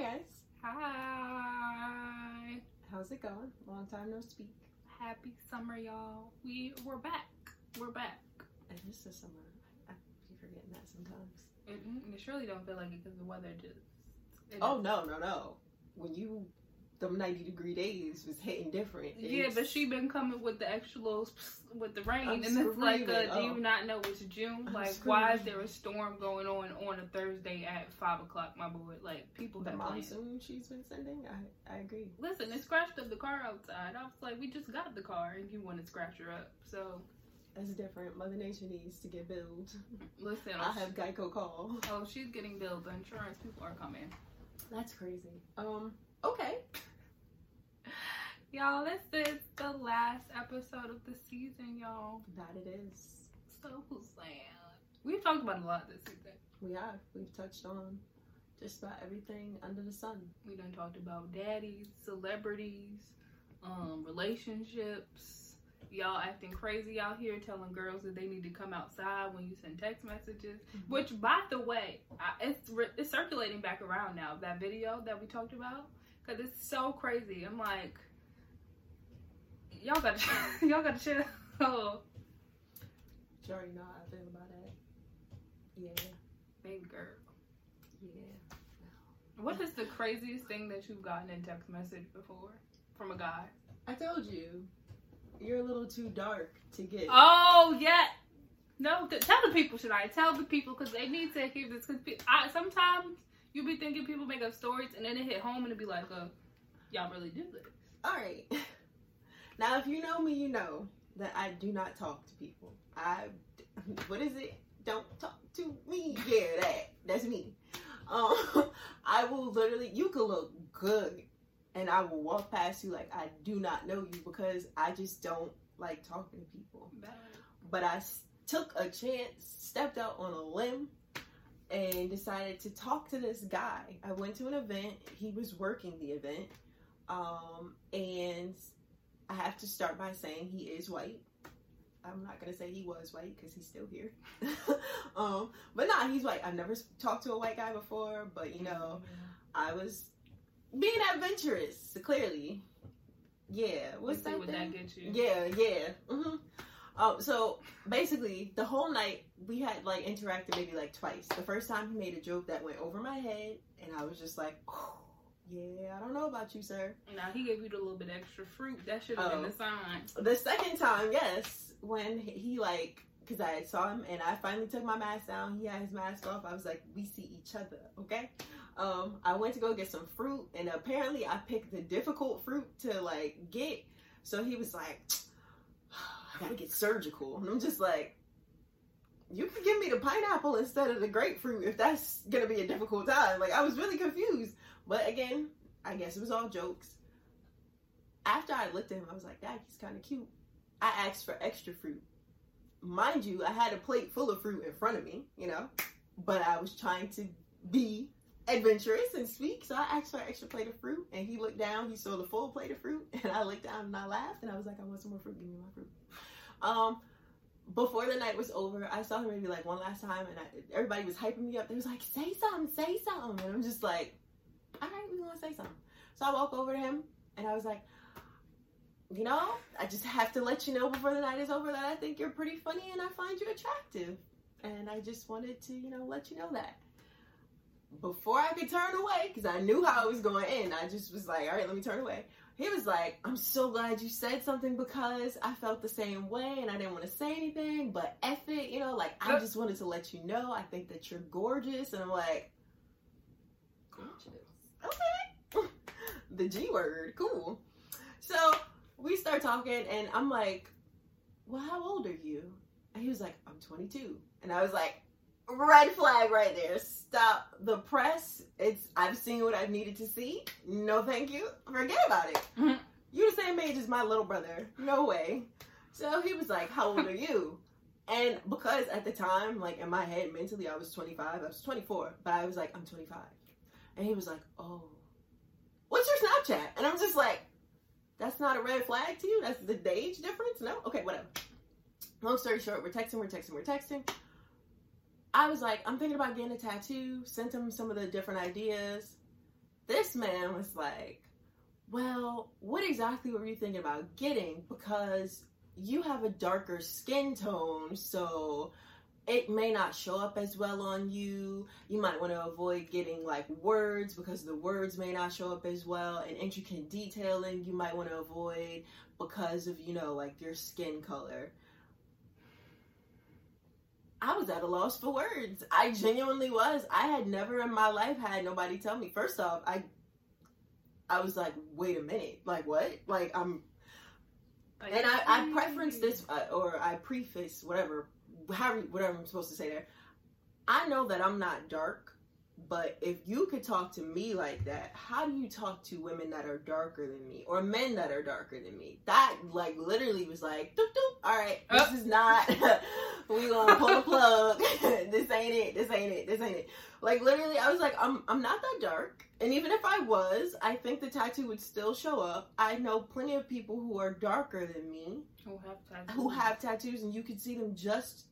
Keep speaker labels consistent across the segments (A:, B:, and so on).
A: guys.
B: Hi.
A: How's it going? Long time no speak.
B: Happy summer, y'all. We we're back. We're back.
A: And is the summer. I be forgetting that sometimes.
B: It, mm, it surely don't feel like it because the weather just.
A: Oh no, no, no. When you them ninety degree days was hitting different.
B: Yeah, but she been coming with the extra little with the rain,
A: I'm
B: and it's like,
A: screaming.
B: do you
A: Oh.
B: not know it's June?
A: I'm
B: Like, why is there a storm going on on a Thursday at five o'clock, my boy? Like, people
A: the
B: have plans.
A: monsoon she's been sending. I I agree.
B: Listen, it scratched up the car outside. I was like, we just got the car, and you want to scratch her up. So,
A: That's different. Mother Nature needs to get billed.
B: listen,
A: I have Geico call.
B: oh, she's getting billed. The insurance people are coming.
A: That's crazy. Um. Okay.
B: Y'all, this is the last episode of the season, y'all.
A: That it is.
B: So sad. We've talked about a lot this season.
A: We have. We've touched on just about everything under the sun.
B: We done talked about daddies, celebrities, um, relationships. Y'all acting crazy out here, telling girls that they need to come outside when you send text messages.
A: Mm-hmm.
B: Which, by the way, I, it's it's circulating back around now. That video that we talked about, because it's so crazy. I'm like, y'all got to y'all got to chill.
A: You already know how I feel about that. Yeah.
B: Baby girl.
A: Yeah.
B: What is the craziest thing that you've gotten in text message before from a guy?
A: I told you, you're a little too dark to get.
B: Oh yeah. No, th- tell the people, should I tell the people because they need to hear this? Because I sometimes you be thinking people make up stories and then it hit home and it be like, uh, y'all really do this.
A: All right. Now, if you know me, you know that I do not talk to people. I, what is it? Don't talk to me. Yeah, that. That's me. Um, I will literally. You could look good, and I will walk past you like I do not know you because I just don't like talking to people. but I took a chance, stepped out on a limb, and decided to talk to this guy. I went to an event. He was working the event, um, and I have to start by saying he is white. I'm not gonna say he was white because he's still here. um, but nah, he's white. I've never talked to a white guy before, but you know, I was being adventurous. Clearly, yeah. What's that
B: what that gets you.
A: Yeah, yeah. hmm Um, so basically, the whole night we had like interacted maybe like twice. The first time he made a joke that went over my head, and I was just like, oh, "Yeah, I don't know about you, sir."
B: Now he gave you the little bit extra fruit. That should have
A: Oh.
B: been the sign.
A: The second time, yes, when he, like, because I saw him and I finally took my mask down. He had his mask off. I was like, "We see each other, okay?" Um, I went to go get some fruit, and apparently I picked the difficult fruit to like get. So he was like, "I gotta get surgical," and I'm just like. You could give me the pineapple instead of the grapefruit if that's gonna be a difficult time. Like I was really confused, but again, I guess it was all jokes. After I looked at him, I was like, "Dad, he's kind of cute." I asked for extra fruit. Mind you, I had a plate full of fruit in front of me, you know, but I was trying to be adventurous and speak, so I asked for an extra plate of fruit, and he looked down, he saw the full plate of fruit, and I looked down and I laughed, and I was like, I want some more fruit, give me my fruit. Um, before the night was over, I saw him maybe like one last time, and I, everybody was hyping me up. They was like, say something, say something, and I'm just like, all right, we want to say something. So I walk over to him, and I was like, you know, I just have to let you know before the night is over that I think you're pretty funny and I find you attractive. And I just wanted to, you know, let you know that. Before I could turn away, because I knew how it was going to end, I just was like, all right, let me turn away. He was like, I'm so glad you said something because I felt the same way and I didn't want to say anything, but F it, you know, like, I just wanted to let you know I think that you're gorgeous. And I'm like, gorgeous? Okay. the G word, cool. So we start talking, and I'm like, "Well, how old are you?" And he was like, "I'm 22," and I was like, "Red flag right there. Stop the press. It's I've seen what I've needed to see. No, thank you. Forget about it.
B: Mhm.
A: You're the same age as my little brother. No way." So he was like, "How old are you?" And because at the time, like in my head, mentally, I was 25. I was 24, but I was like, "I'm 25," and he was like, "Oh." What's your Snapchat? And I'm just like, that's not a red flag to you? That's the, age difference? No? Okay, whatever. Long story short, we're texting, we're texting, we're texting. I was like, I'm thinking about getting a tattoo. Sent him some of the different ideas. this man was like, Well, what exactly were you thinking about getting? Because you have a darker skin tone, so it may not show up as well on you. You might want to avoid getting like words because the words may not show up as well, and intricate detailing you might want to avoid because of, you know, like your skin color. I was at a loss for words. I genuinely was. I had never in my life had nobody tell me. First off, I I was like, wait a minute, like what? Like I'm, and I I preference this uh, or I preface whatever, however whatever I'm supposed to say there. I know that I'm not dark, but if you could talk to me like that, how do you talk to women that are darker than me or men that are darker than me? That like literally was like, doop, doop, all right, oh. this oh. is not. we gonna pull the plug. this ain't it. This ain't it. This ain't it. Like literally, I was like, I'm I'm not that dark, and even if I was, I think the tattoo would still show up. I know plenty of people who are darker than me
B: who have tattoos,
A: who have tattoos, and you can see them just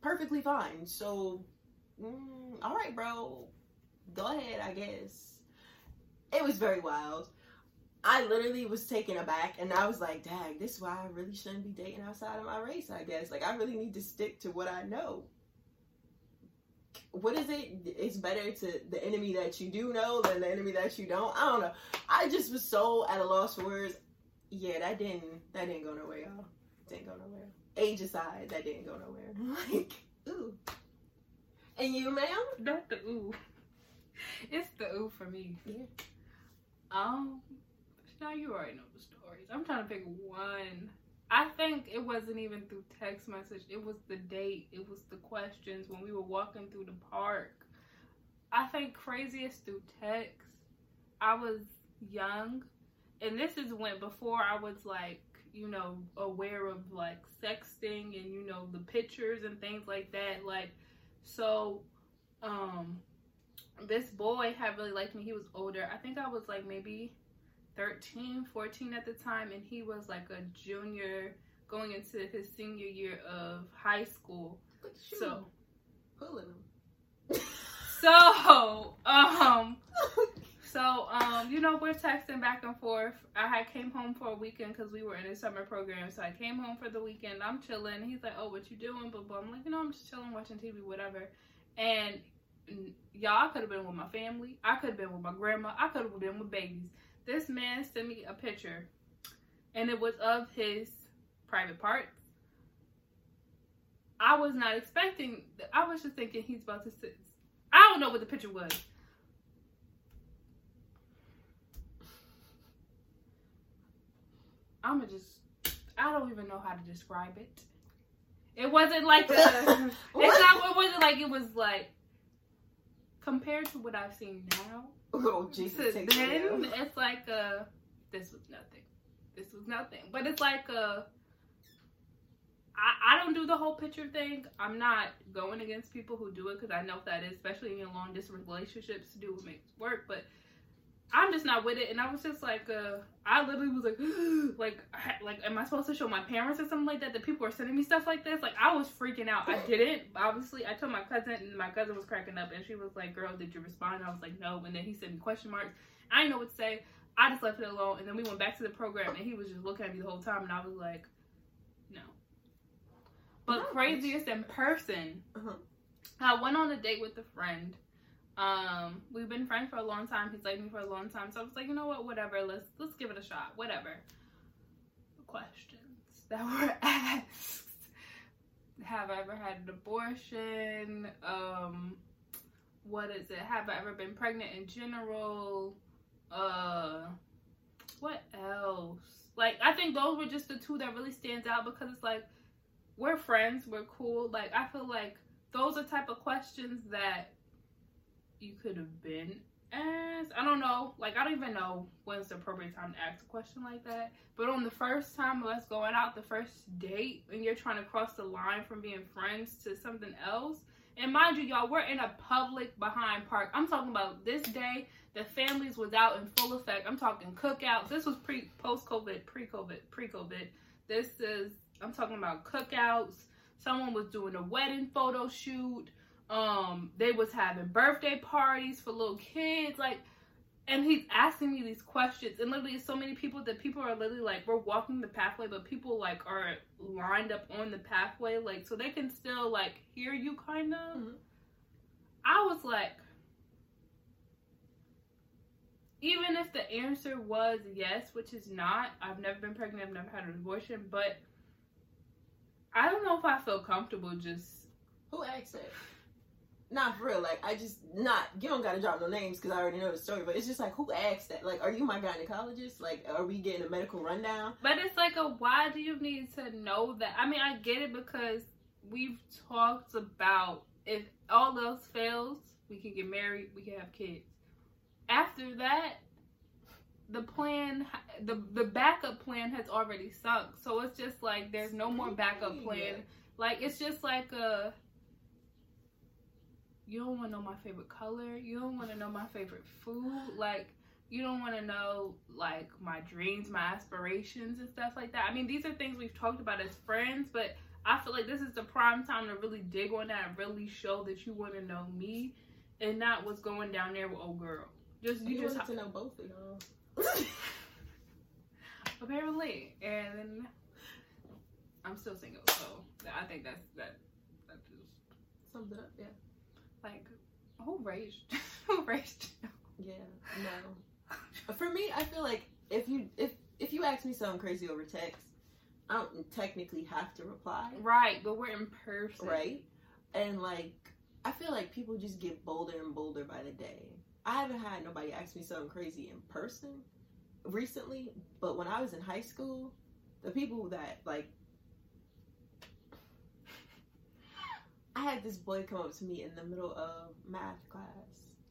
A: perfectly fine. So, mm, all right, bro go ahead, I guess. It was very wild. I literally was taken aback and I was like, dang, this is why I really shouldn't be dating outside of my race, I guess. Like, I really need to stick to what I know. What is it? It's better to the enemy that you do know than the enemy that you don't. I don't know. I just was so at a loss for words. Yeah, that didn't that didn't go nowhere, y'all. Didn't go nowhere. Age aside, that didn't go nowhere. like, ooh. And you, ma'am?
B: Not the ooh. it's the ooh for me.
A: Yeah.
B: Um, now you already know the stories. I'm trying to pick one. I think it wasn't even through text message. It was the date. It was the questions when we were walking through the park. I think craziest through text. I was young, and this is when before I was like, you know, aware of like sexting and you know the pictures and things like that. Like, so, um, this boy had really liked me. He was older. I think I was like maybe 13, 14 at the time, and he was like a junior going into his senior year of high school. So
A: pulling him.
B: so um so um you know we're texting back and forth. I had came home for a weekend because we were in a summer program, so I came home for the weekend. I'm chilling. He's like, "Oh, what you doing?" But I'm like, "You know, I'm just chilling, watching TV, whatever." And y'all, could have been with my family. I could have been with my grandma. I could have been with babies. This man sent me a picture, and it was of his private parts. I was not expecting. I was just thinking he's about to sit. I don't know what the picture was. I'ma just. I don't even know how to describe it. It wasn't like the. it's not. It wasn't like it was like compared to what I've seen now,
A: oh Jesus,
B: then it's like a this was nothing. This was nothing. But it's like a I, I don't do the whole picture thing. I'm not going against people who do it because I know that is, especially in your long distance relationships, to do what makes work. But I'm just not with it. And I was just like, uh, I literally was like, like, like, am I supposed to show my parents or something like that? That people are sending me stuff like this. Like, I was freaking out. I didn't. Obviously, I told my cousin, and my cousin was cracking up, and she was like, "Girl, did you respond?" And I was like, "No." And then he sent me question marks. I didn't know what to say. I just left it alone. And then we went back to the program, and he was just looking at me the whole time, and I was like, "No." But craziest in person, uh-huh. I went on a date with a friend um, we've been friends for a long time. He's liked me for a long time. So I was like, you know what, whatever. Let's let's give it a shot. Whatever. Questions that were asked. Have I ever had an abortion? Um, what is it? Have I ever been pregnant in general? Uh, what else? Like, I think those were just the two that really stands out because it's like we're friends, we're cool. Like, I feel like those are type of questions that you could have been asked. I don't know. Like, I don't even know when's the appropriate time to ask a question like that. But on the first time of us going out, the first date, when you're trying to cross the line from being friends to something else, and mind you, y'all, we're in a public behind park. I'm talking about this day. The families was out in full effect. I'm talking cookouts. This was pre post COVID, pre COVID, pre COVID. This is I'm talking about cookouts. Someone was doing a wedding photo shoot um they was having birthday parties for little kids like and he's asking me these questions and literally so many people that people are literally like we're walking the pathway but people like are lined up on the pathway like so they can still like hear you kind of
A: Mhm.
B: i was like even if the answer was yes which is not i've never been pregnant i've never had an abortion but i don't know if i feel comfortable just
A: Who asked that? Not for real. Like I just not. You don't gotta drop no names because I already know the story. But it's just like who asked that? Like, are you my gynecologist? Like, are we getting a medical rundown?
B: But it's like a why do you need to know that? I mean, I get it because we've talked about if all else fails, we can get married, we can have kids. After that, the plan, the the backup plan has already sunk. So it's just like there's no more backup plan. Like it's just like a. You don't want to know my favorite color. You don't want to know my favorite food. Like you don't want to know like my dreams, my aspirations, and stuff like that. I mean, these are things we've talked about as friends, but I feel like this is the prime time to really dig on that and really show that you want to know me and not what's going down there with old girl. Just you,
A: You
B: just
A: wanted to know both of y'all.
B: apparently, and I'm still single, so I think that's that. That just
A: Sums it up. Yeah.
B: Like who raised who raised you?
A: Yeah. No. For me, I feel like if you if if you ask me something crazy over text, I don't technically have to reply.
B: Right, but we're in person,
A: right? And like, I feel like people just get bolder and bolder by the day. I haven't had nobody ask me something crazy in person recently, but when I was in high school, the people that like, I had this boy come up to me in the middle of math class.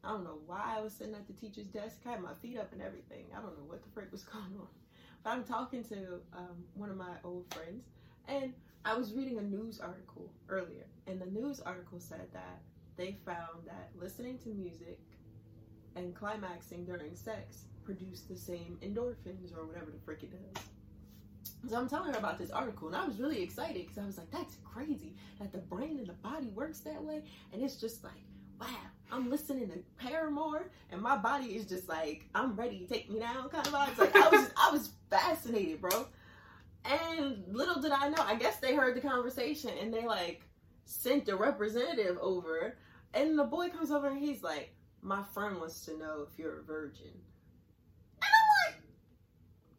A: I don't know why I was sitting at the teacher's desk. I had my feet up and everything. I don't know what the frick was going on. But I'm talking to um, one of my old friends, and I was reading a news article earlier, and the news article said that they found that listening to music and climaxing during sex produce the same endorphins or whatever the frick it does. So I'm telling her about this article, and I was really excited because I was like, "That's crazy that the brain and the body works that way." And it's just like, wow, I'm listening to Paramore, and my body is just like, "I'm ready, to take me down," kind of vibes. Like I was, I was fascinated, bro. And little did I know, I guess they heard the conversation and they like sent the representative over. And the boy comes over and he's like, My friend wants to know if you're a virgin.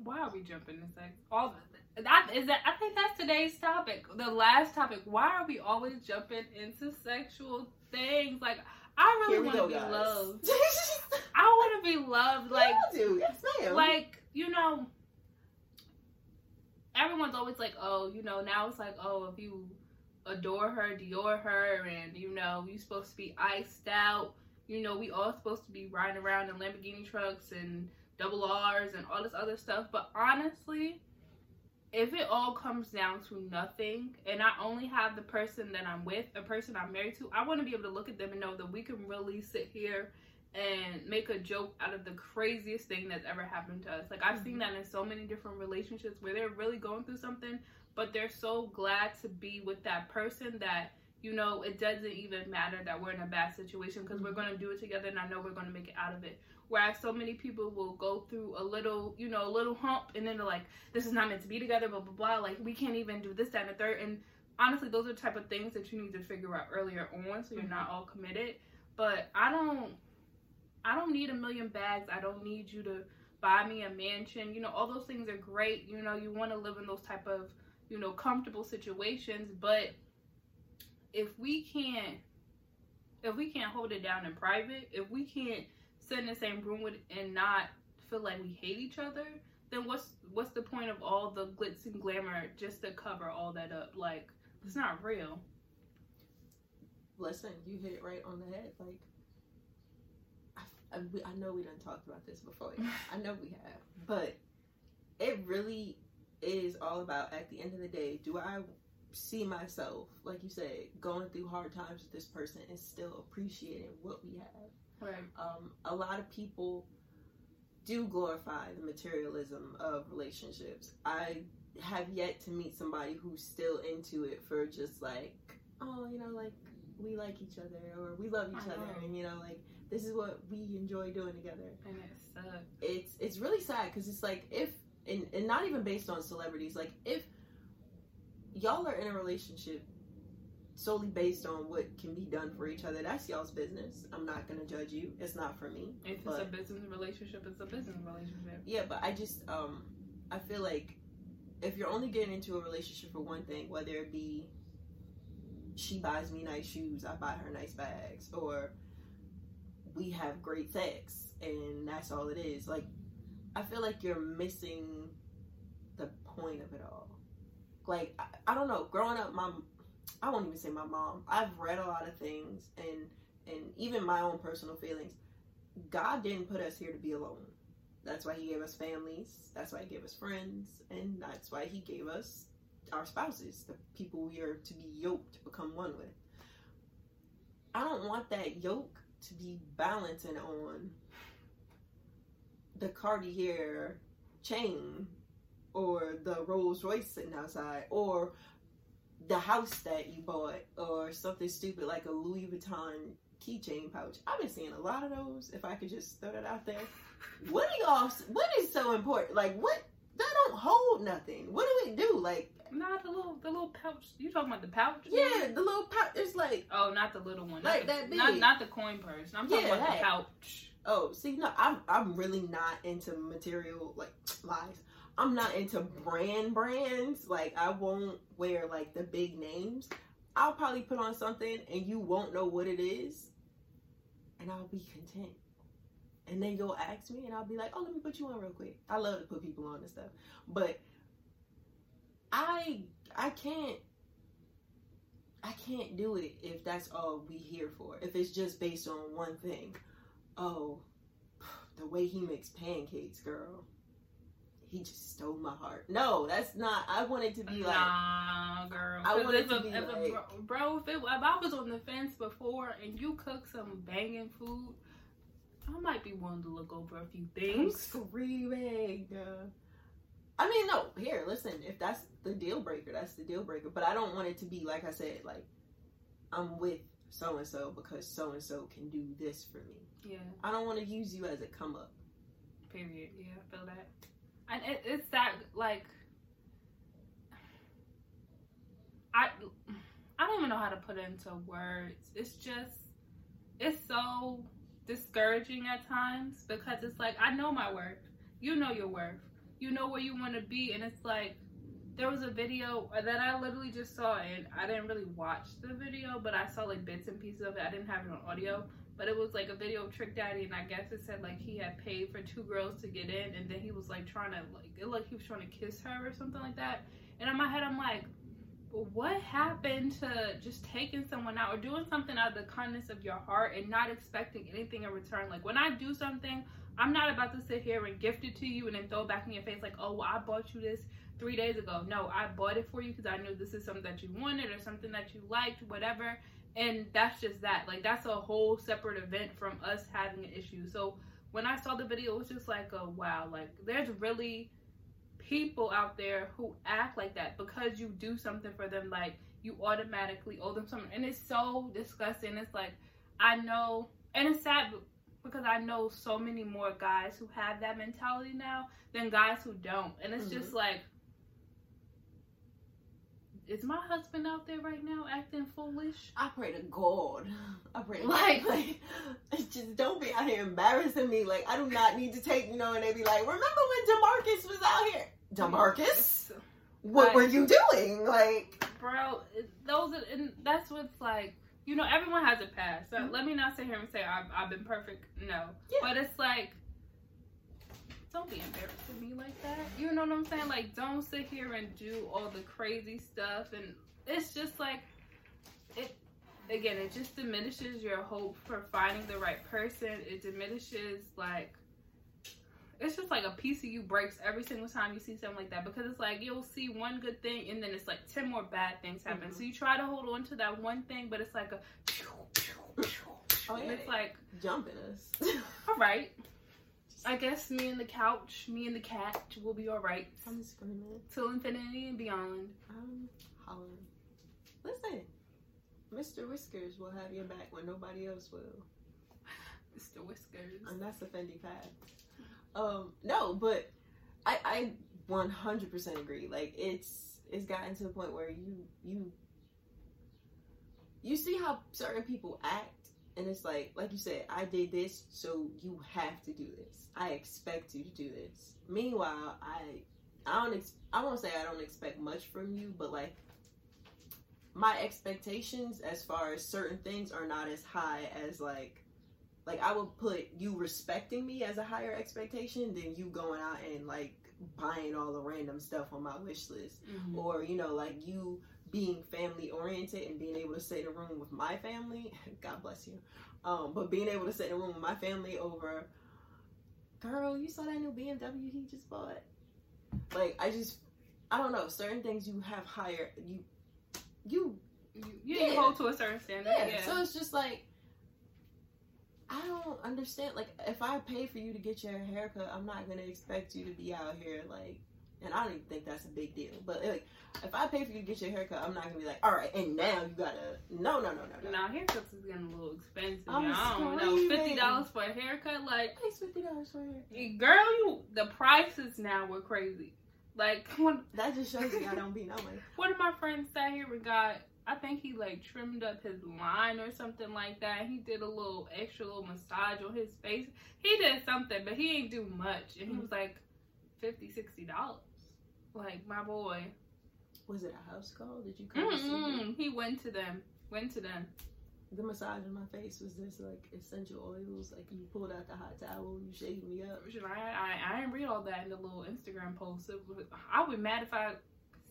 A: And I'm like,
B: Why are we jumping to sex? All that is that. I think that's today's topic. The last topic. Why are we always jumping into sexual things? Like I really want to be
A: guys.
B: loved. I want to be loved. Like
A: do, yes, ma'am.
B: like you know everyone's always like oh you know now it's like oh if you adore her dior her and you know you're supposed to be iced out you know we all supposed to be riding around in lamborghini trucks and double r's and all this other stuff but honestly if it all comes down to nothing and i only have the person that i'm with a person i'm married to i want to be able to look at them and know that we can really sit here and make a joke out of the craziest thing that's ever happened to us. Like I've seen mm-hmm. that in so many different relationships where they're really going through something, but they're so glad to be with that person that you know it doesn't even matter that we're in a bad situation because we're mm-hmm. going to do it together and I know we're going to make it out of it. Whereas so many people will go through a little, you know, a little hump and then they're like, this is not meant to be together, blah blah blah. Like we can't even do this, that, and the third. And honestly, those are the type of things that you need to figure out earlier on so you're not mm-hmm. all committed. But I don't I don't need a million bags. I don't need you to buy me a mansion. You know, all those things are great. You know, you want to live in those type of, you know, comfortable situations, but if we can't if we can't hold it down in private, if we can't sit in the same room with and not feel like we hate each other, then what's what's the point of all the glitz and glamour just to cover all that up? Like it's not real.
A: listen, you hit it right on the head. Like, I, I, I know we done talked about this before. I know we have, but it really is all about. At the end of the day, do I see myself, like you said, going through hard times with this person and still appreciating what we have?
B: Right.
A: um, a lot of people do glorify the materialism of relationships. I have yet to meet somebody who's still into it for just like, oh, you know, like we like each other or we love each
B: I
A: other,
B: know.
A: and you know, like This is what we enjoy doing together.
B: And it sucks.
A: It's it's really sad because it's like if and, and not even based on celebrities. Like if y'all are in a relationship solely based on what can be done for each other, that's y'all's business. I'm not gonna judge you. It's not for me.
B: If it's
A: But-
B: a business relationship, it's a business relationship.
A: Yeah, but I just um I feel like if you're only getting into a relationship for one thing, whether it be she buys me nice shoes, I buy her nice bags, or we have great sex and that's all it is. Like I feel like you're missing the point of it all. Like I, I don't know, growing up my I won't even say my mom. I've read a lot of things and and even my own personal feelings. God didn't put us here to be alone. That's why he gave us families. That's why he gave us friends. And that's why he gave us our spouses, the people we are to be yoked, to become one with. I don't want that yoke to be balancing on the Cartier chain or the Rolls Royce sitting outside or the house that you bought or something stupid like a Louis Vuitton keychain pouch. I've been seeing a lot of those. If I could just throw that out there. What are y'all? What is so important? Like what? That don't hold nothing. What do we do? Like
B: Not the little the little pouch. You talking about the pouch?
A: yeah, the little pouch. It's like
B: Oh, not the little one.
A: Like
B: not the,
A: that
B: Not
A: big.
B: not the coin purse. I'm talking
A: Yeah,
B: about
A: that.
B: the pouch.
A: oh, see, no, I'm I'm really not into material like lies. I'm not into brand brands. Like I won't wear like the big names. I'll probably put on something and you won't know what it is, and I'll be content. And then you'll ask me, and I'll be like, "Oh, let me put you on real quick." I love to put people on and stuff, but I I can't I can't do it if that's all we here for. If it's just based on one thing. Oh, the way he makes pancakes, girl. He just stole my heart. No, that's not. I want it to be like
B: nah, girl.
A: I
B: 'Cause
A: want it to
B: a-
A: be
B: if a
A: like-
B: bro, bro, if, it, if I was on the fence before and you cook some banging food, I might be willing to look over a few
A: I'm
B: things.
A: screaming. I mean, no. Here, listen. If that's the deal breaker, that's the deal breaker. But I don't want it to be like I said. Like I'm with so and so because so and so can do this for me.
B: Yeah.
A: I don't want to use you as a come up.
B: Period. Yeah, I feel that. And it, it's that like I I don't even know how to put it into words. It's just it's so discouraging at times because it's like I know my worth. You know your worth. You know where you want to be and it's like there was a video that I literally just saw and I didn't really watch the video, but I saw like bits and pieces of it. I didn't have it on audio. But it was like a video of Trick Daddy, and I guess it said like he had paid for two girls to get in, and then he was like trying to like it looked like he was trying to kiss her or something like that. And in my head, I'm like, what happened to just taking someone out or doing something out of the kindness of your heart and not expecting anything in return? Like when I do something, I'm not about to sit here and gift it to you and then throw it back in your face like, oh, well, I bought you this three days ago. No, I bought it for you because I knew this is something that you wanted or something that you liked, whatever and that's just that. Like that's a whole separate event from us having an issue. So when i saw the video it was just like a wow like there's really people out there who act like that because you do something for them like you automatically owe them something. And it's so disgusting. It's like i know and it's sad because i know so many more guys who have that mentality now than guys who don't. And it's mm-hmm. just like is my husband out there right now acting foolish
A: I pray to God. I pray to
B: Like-
A: like, like just don't be out here embarrassing me. Like I do not need to take you know, and they be like, remember when Demarcus was out here? Demarcus, what
B: Like-
A: were you doing? Like
B: bro those are and that's what's like you know everyone has a past so
A: Mhm.
B: let me not sit here and say I've, I've been perfect no
A: Yeah.
B: but it's like don't be embarrassed embarrassing me like that you know what i'm saying like don't sit here and do all the crazy stuff and it's just like it again it just diminishes your hope for finding the right person it diminishes like it's just like a piece of you breaks every single time you see something like that because it's like you'll see one good thing and then it's like 10 more bad things happen.
A: Mhm.
B: So you try to hold on to that one thing, but it's like a.
A: Oh,
B: and
A: yeah.
B: it's like,
A: jumping us.
B: all right. I guess me and the couch, me and the cat will be all right.
A: I'm screaming.
B: Till infinity and beyond.
A: I'm hollering. Listen, Mr. Whiskers will have your back when nobody else will.
B: Mr. whiskers.
A: And that's a Fendi pad. Um, no, but I I 100% agree. Like it's it's gotten to the point where you you you see how certain people act and it's like like you said i did this so you have to do this. I expect you to do this. Meanwhile i i don't ex- i won't say i don't expect much from you but like my expectations as far as certain things are not as high as like like i would put you respecting me as a higher expectation than you going out and like buying all the random stuff on my wish list.
B: Mhm.
A: or you know like you being family oriented and being able to sit in a room with my family god bless you um but being able to sit in a room with my family over girl you saw that new bmw he just bought like i just i don't know certain things you have higher you you
B: You, you
A: Yeah.
B: hold to a certain standard.
A: yeah.
B: Yeah.
A: so it's just like I don't understand. Like, if I pay for you to get your haircut, I'm not gonna expect you to be out here like. And I don't even think that's a big deal. But like, if I pay for you to get your haircut, I'm not gonna be like, all right, and now you gotta. No, no, no, no, no.
B: Now haircuts is getting a little expensive.
A: I'm.
B: I don't know. Fifty dollars for a haircut, like
A: Pays fifty dollars for a haircut.
B: girl, you the prices now were crazy. Like one
A: That just shows you I don't be knowing.
B: one of my friends sat here and got I think he like trimmed up his line or something like that. He did a little extra little massage on his face. He did something, but he ain't do much. And he mm. was like 50 dollars. Like my boy.
A: Was it a house call? Did you come to see me?
B: Mm-mm. He went to them. Went to them.
A: The massage on my face was this like essential oils. Like you pulled out the hot towel, you shaved me up.
B: I, I I didn't read all that in the little Instagram post. Was, I would be mad if I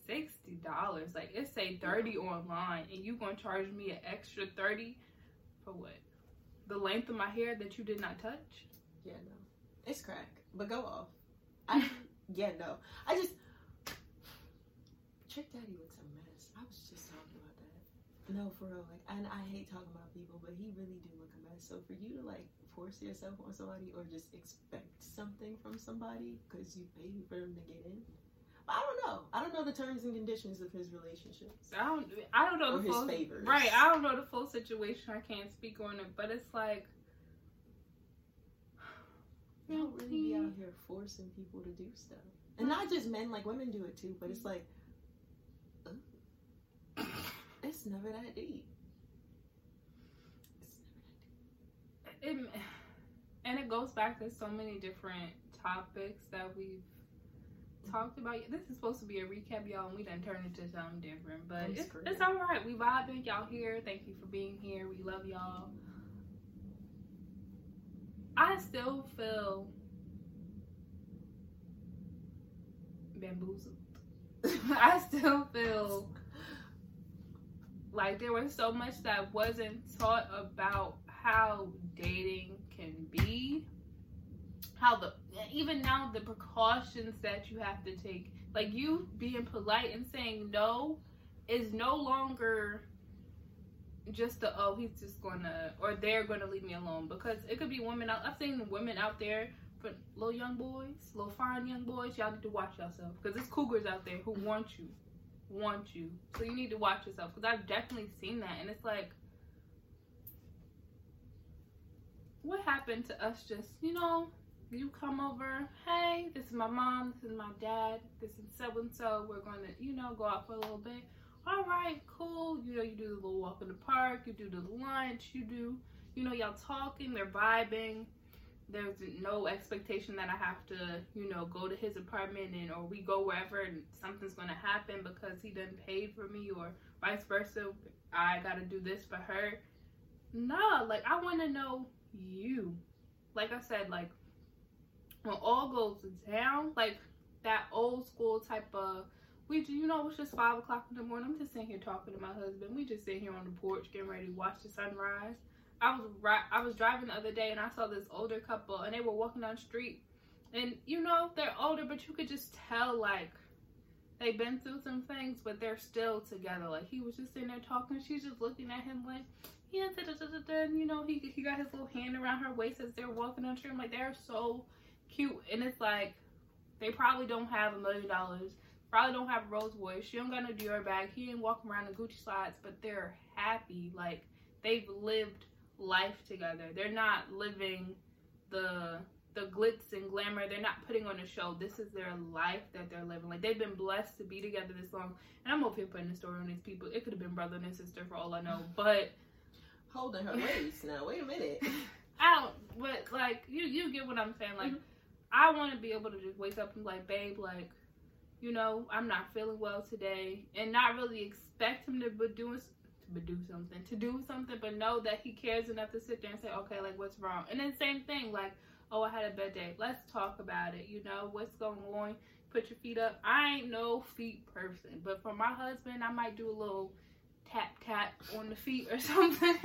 B: sixty dollars. Like it say thirty online, and you gonna charge me an extra thirty for what? The length of my hair that you did not touch.
A: Yeah, no. It's crack. But go off. I yeah, no. I just Trick Daddy looks a mess. I was just talking about that. No, for real. Like and I hate talking about people, but he really do look a mess. So for you to like force yourself on somebody or just expect something from somebody because you paid for them to get in. I don't know. I don't know the terms and conditions of his relationships.
B: I don't. I don't know the
A: his
B: full.
A: favors.
B: Right. I don't know the full situation. I can't speak on it, but it's like.
A: You don't really be out here forcing people to do stuff. And not just men, like women do it too, but it's mm-hmm. like ugh. It's never that deep. It's never that deep.
B: it, and it goes back to so many different topics that we've talked about. This is supposed to be a recap, y'all, and we done turned into something different. But it's, it's all right. We vibing. Y'all here. Thank you for being here. We love y'all. I still feel bamboozled. I still feel like there was so much that wasn't taught about how dating can be. How the even now the precautions that you have to take. Like you being polite and saying no is no longer just the oh he's just gonna or they're gonna leave me alone. Because it could be women out i've seen women out there but little young boys little fine young boys y'all need to watch yourself. Because there's cougars out there who want you want you. So you need to watch yourself because i've definitely seen that and it's like what happened to us just you know you come over hey this is my mom this is my dad this is so and so we're gonna you know go out for a little bit. All right cool. You know you do the little walk in the park you do the lunch you do you know y'all talking they're vibing there's no expectation that i have to you know go to his apartment and or we go wherever and something's gonna happen because he didn't pay for me or vice versa. I gotta do this for her. Nah like i want to know you. Like i said like when all goes down like that old school type of we you know it's just five o'clock in the morning. I'm just sitting here talking to my husband. We just sitting here on the porch getting ready to watch the sunrise i was right i was driving the other day and i saw this older couple and they were walking down the street and you know they're older but you could just tell like they've been through some things but they're still together like he was just sitting there talking she's just looking at him like yeah da, da, da. and you know he, he got his little hand around her waist as they're walking down the street i'm like they're so cute and it's like they probably don't have a million dollars probably don't have a Rolls Royce. She don't got no Dior bag. He ain't walking around in Gucci slides, but they're happy. Like they've lived life together. They're not living the the glitz and glamour. They're not putting on a show. This is their life that they're living. Like they've been blessed to be together this long. And I'm here putting the story on these people. It could have been brother and sister for all I know. But
A: holding her waist now. Wait a minute.
B: I don't. But like you, you get what I'm saying. Like mm-hmm. I want to be able to just wake up and be like, babe, like you know, I'm not feeling well today, and not really expect him to be doing to do something, to do something, but know that he cares enough to sit there and say, okay, like what's wrong, and then same thing, like, oh, I had a bad day. Let's talk about it. You know, what's going on? Put your feet up. I ain't no feet person, but for my husband, I might do a little tap tap on the feet or something.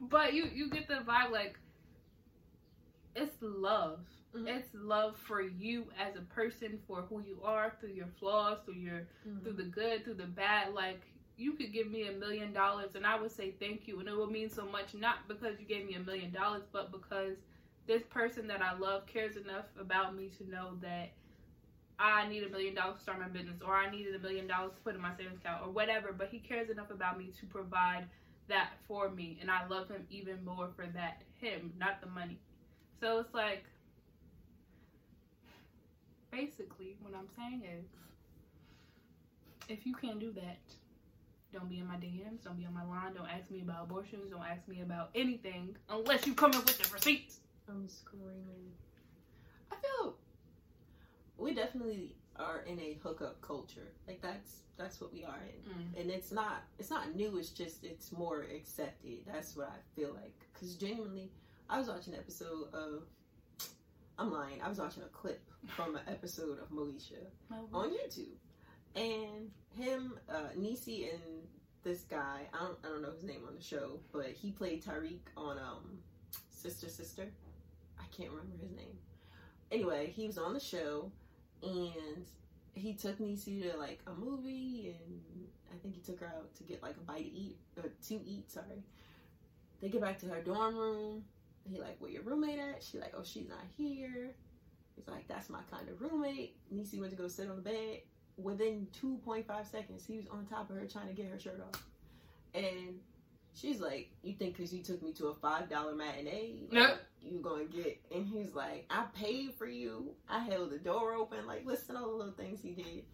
B: but you you get the vibe like it's love Mm-hmm. It's love for you as a person, for who you are, through your flaws, through your mm-hmm. through the good, through the bad. Like you could give me a million dollars and I would say thank you and it would mean so much not because you gave me a million dollars, but because this person that I love cares enough about me to know that I need a million dollars to start my business or I needed a million dollars to put in my savings account or whatever, but he cares enough about me to provide that for me and I love him even more for that him, not the money. So it's like basically what I'm saying is if you can't do that, don't be in my DMs, don't be on my line, don't ask me about abortions, don't ask me about anything unless you come up with the receipts.
A: I'm screaming. I feel we definitely are in a hookup culture. Like that's that's what we are in, mm. and it's not it's not new. It's just it's more accepted. That's what I feel like. Because genuinely, I was watching an episode of I'm lying. I was watching a clip from an episode of Moesha oh, on YouTube, and him, uh, Niecy, and this guy. I don't, I don't know his name on the show, but he played Tariq on um, Sister Sister. I can't remember his name. Anyway, he was on the show, and he took Niecy to like a movie, and I think he took her out to get like a bite to eat, or to eat. Sorry. They get back to her dorm room he like, where your roommate at? She like, oh, she's not here. He's like, that's my kind of roommate. Niecy went to go sit on the bed. Within 2.5 seconds, he was on top of her trying to get her shirt off. And she's like, you think because you took me to a $5 matinee, like,
B: nope.
A: you going to get. And he's like, I paid for you. I held the door open. Like, listen all the little things he did.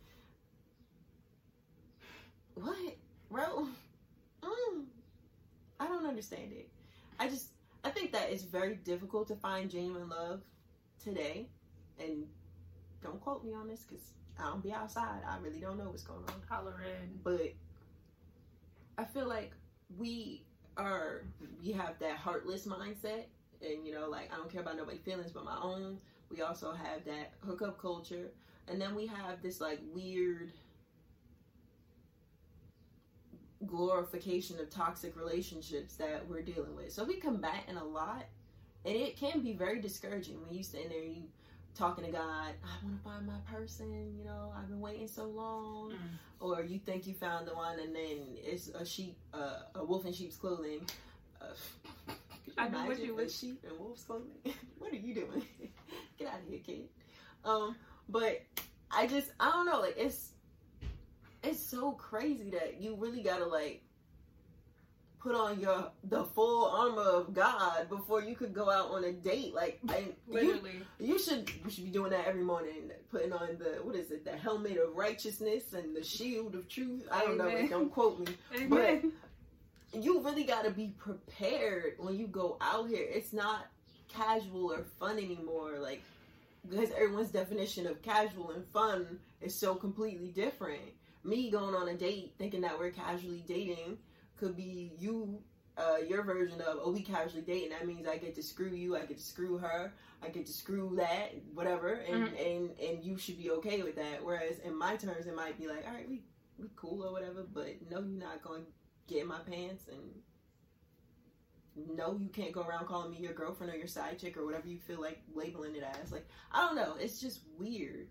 A: What? Bro? Mm. I don't understand it. I just I think that it's very difficult to find genuine love today. And don't quote me on this because I don't be outside. I really don't know what's going on.
B: Holler in.
A: But I feel like we are, we have that heartless mindset. And, you know, like, I don't care about nobody's feelings but my own. We also have that hookup culture. And then we have this, like, weird glorification of toxic relationships that we're dealing with. So we combat in a lot, and it can be very discouraging when you stand there you talking to God, I want to find my person, you know, I've been waiting so long, mm. or you think you found the one, and then it's a sheep, uh, a wolf in sheep's clothing. Uh,
B: I know what you with
A: sheep and wolf's clothing. what are you doing? Get out of here, kid. Um, but I just I don't know, like it's it's so crazy that you really gotta like put on your the full armor of God before you could go out on a date. Like, literally, you, you, should you should be doing that every morning, putting on the what is it, the helmet of righteousness and the shield of truth. I don't Amen. know, don't quote me, Amen. but you really got to be prepared when you go out here. It's not casual or fun anymore. Like, because everyone's definition of casual and fun is so completely different me going on a date thinking that we're casually dating could be you uh, your version of oh we casually dating. That means i get to screw you i get to screw her i get to screw that whatever and mm-hmm. and and you should be okay with that. Whereas in my terms it might be like all right we we cool or whatever but no you're not going to get in my pants and no you can't go around calling me your girlfriend or your side chick or whatever you feel like labeling it as. Like i don't know. It's just weird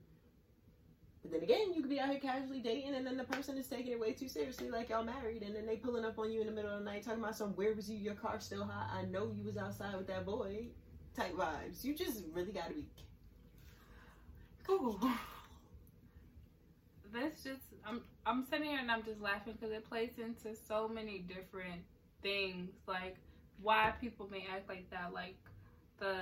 A: but then again, you could be out here casually dating, and then the person is taking it way too seriously, like y'all married, and then they pulling up on you in the middle of the night talking about some where was you? Your car still hot? I know you was outside with that boy. Type vibes. You just really got to be.
B: Cool. That's just I'm I'm sitting here and I'm just laughing because it plays into so many different things like why people may act like that like the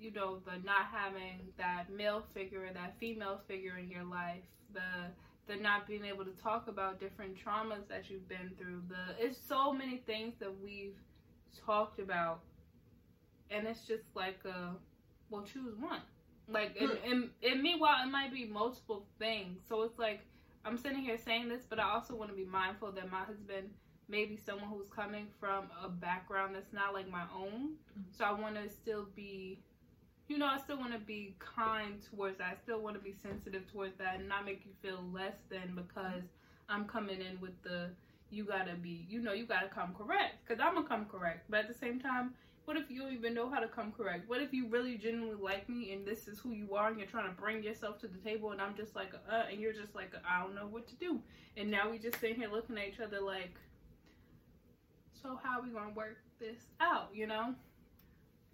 B: you know the not having that male figure that female figure in your life the the not being able to talk about different traumas that you've been through the it's so many things that we've talked about. And it's just like uh well choose one. Like and, and, and meanwhile it might be multiple things. So it's like i'm sitting here saying this but i also want to be mindful that my husband may be someone who's coming from a background that's not like my own
A: Mm-hmm.
B: so i want to still be you know i still want to be kind towards that i still want to be sensitive towards that and not make you feel less than because i'm coming in with the you gotta be you know you gotta come correct because i'm gonna come correct but at the same time what if you don't even know how to come correct? What if you really genuinely like me and this is who you are and you're trying to bring yourself to the table and I'm just like, uh, and you're just like, I don't know what to do. And now we just sitting here looking at each other like, so how are we gonna work this out, you know?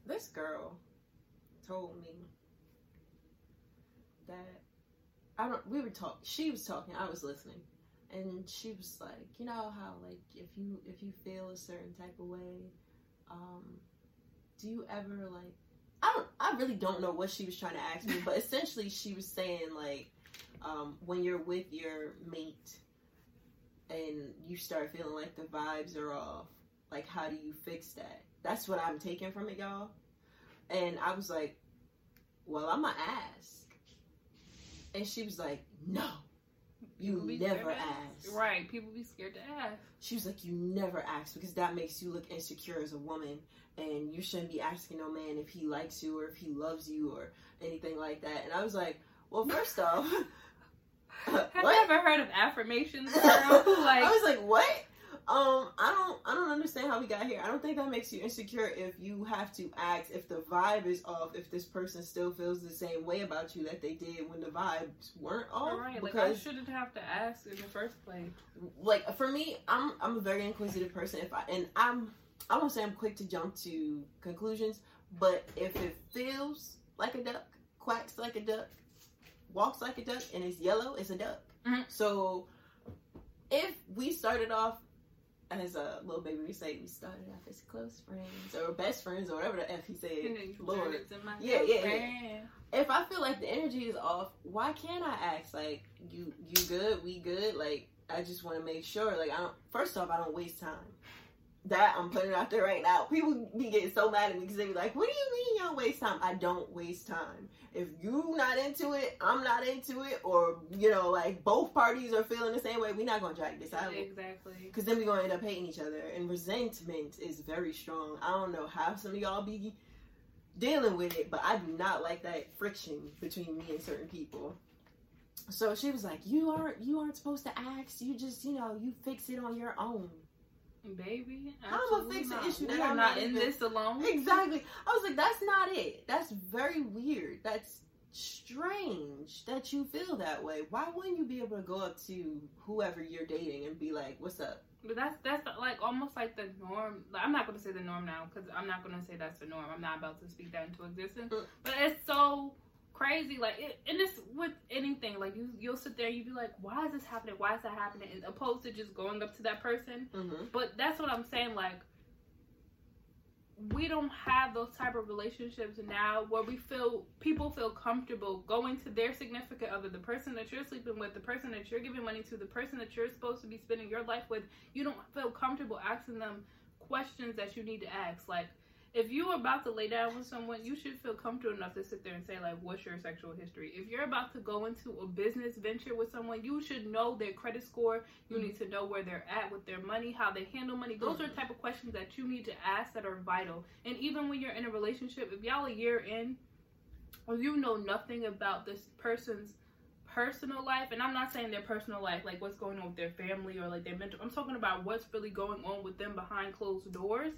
A: This girl told me that I don't. We were talking. She was talking. I was listening, and she was like, you know how like if you if you feel a certain type of way, um, do you ever like? I don't. I really don't know what she was trying to ask me, but essentially she was saying like, um, when you're with your mate, and you start feeling like the vibes are off, like how do you fix that? That's what I'm taking from it, y'all. And I was like, well, I'm gonna ask. And she was like, no, you
B: People be scared
A: never ask.
B: Right, people be scared to ask.
A: She was like, you never ask because that makes you look insecure as a woman. And you shouldn't be asking no man if he likes you or if he loves you or anything like that. And I was like, well, first off,
B: Have
A: what?
B: you ever heard of affirmations, girl?
A: I was like, what? Um, I don't, I don't understand how we got here. I don't think that makes you insecure if you have to ask if the vibe is off. If this person still feels the same way about you that they did when the vibes weren't off,
B: all right, like I shouldn't have to ask in the first place.
A: like for me, I'm, I'm a very inquisitive person. If I and I'm, I won't say I'm quick to jump to conclusions, but if it feels like a duck, quacks like a duck, walks like a duck, and it's yellow, it's a duck.
B: Mhm.
A: So if we started off as a uh, little baby, we say we started off as close friends or best friends or whatever the f he said.
B: And then you
A: Lord.
B: it to my
A: Yeah, yeah, yeah. If I feel like the energy is off, why can't I ask like you you good, we good? Like I just want to make sure. Like I don't. First off, I don't waste time. That I'm putting out there right now. People be getting so mad at me because they be like, "What do you mean don't waste time?" I don't waste time. If you not into it, I'm not into it, or you know, like both parties are feeling the same way. We're not gonna drag this out.
B: Exactly.
A: Because then we're gonna end up hating each other, and resentment is very strong. I don't know how some of y'all be dealing with it, but I do not like that friction between me and certain people. So she was like, "You aren't, you aren't supposed to ask. You just, you know, you fix it on your own."
B: Baby,
A: How I'ma
B: absolutely
A: fix an issue that I'm
B: not in this alone.
A: Exactly. I was like, "That's not it. That's very weird. That's strange that you feel that way. Why wouldn't you be able to go up to whoever you're dating and be like, "What's up?"
B: But that's that's like almost like the norm. Like, I'm not going to say the norm now because I'm not going to say that's the norm. I'm not about to speak that into existence.
A: Mm.
B: But it's so crazy. Like, it, and it's with anything. Like you, you'll sit there and you be like, "Why is this happening? Why is that happening?" And opposed to just going up to that person.
A: Mm-hmm.
B: But that's what I'm saying. Like, we don't have those type of relationships now where we feel people feel comfortable going to their significant other, the person that you're sleeping with, the person that you're giving money to, the person that you're supposed to be spending your life with. You don't feel comfortable asking them questions that you need to ask. Like, if you're about to lay down with someone, you should feel comfortable enough to sit there and say, like, what's your sexual history? If you're about to go into a business venture with someone, you should know their credit score. You
A: Mhm.
B: need to know where they're at with their money, how they handle money. Those are the type of questions that you need to ask that are vital. And even when you're in a relationship, if y'all a year in, or you know nothing about this person's personal life, and I'm not saying their personal life, like what's going on with their family or like their mental, I'm talking about what's really going on with them behind closed doors,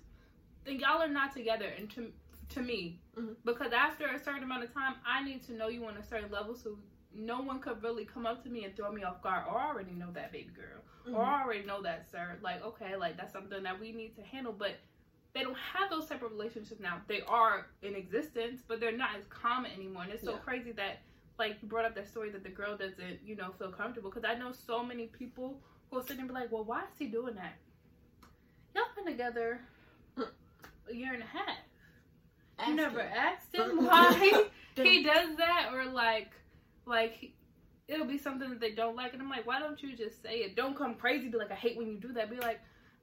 B: then y'all are not together. And to, to me,
A: Mhm.
B: because after a certain amount of time, I need to know you on a certain level so no one could really come up to me and throw me off guard. Or I already know that baby girl.
A: Mm-hmm.
B: Or I already know that, sir. Like, okay, like that's something that we need to handle. But they don't have those type of relationships now. They are in existence, but they're not as common anymore. And it's so
A: Yeah.
B: crazy that, like, you brought up that story that the girl doesn't, you know, feel comfortable. Because I know so many people who will sit and be like, well, why is he doing that? y'all been together a year and a half.
A: Ask
B: you never
A: him.
B: asked him why he does that, or like, like it'll be something that they don't like, and I'm like, why don't you just say it? Don't come crazy, be like, I hate when you do that. Be like,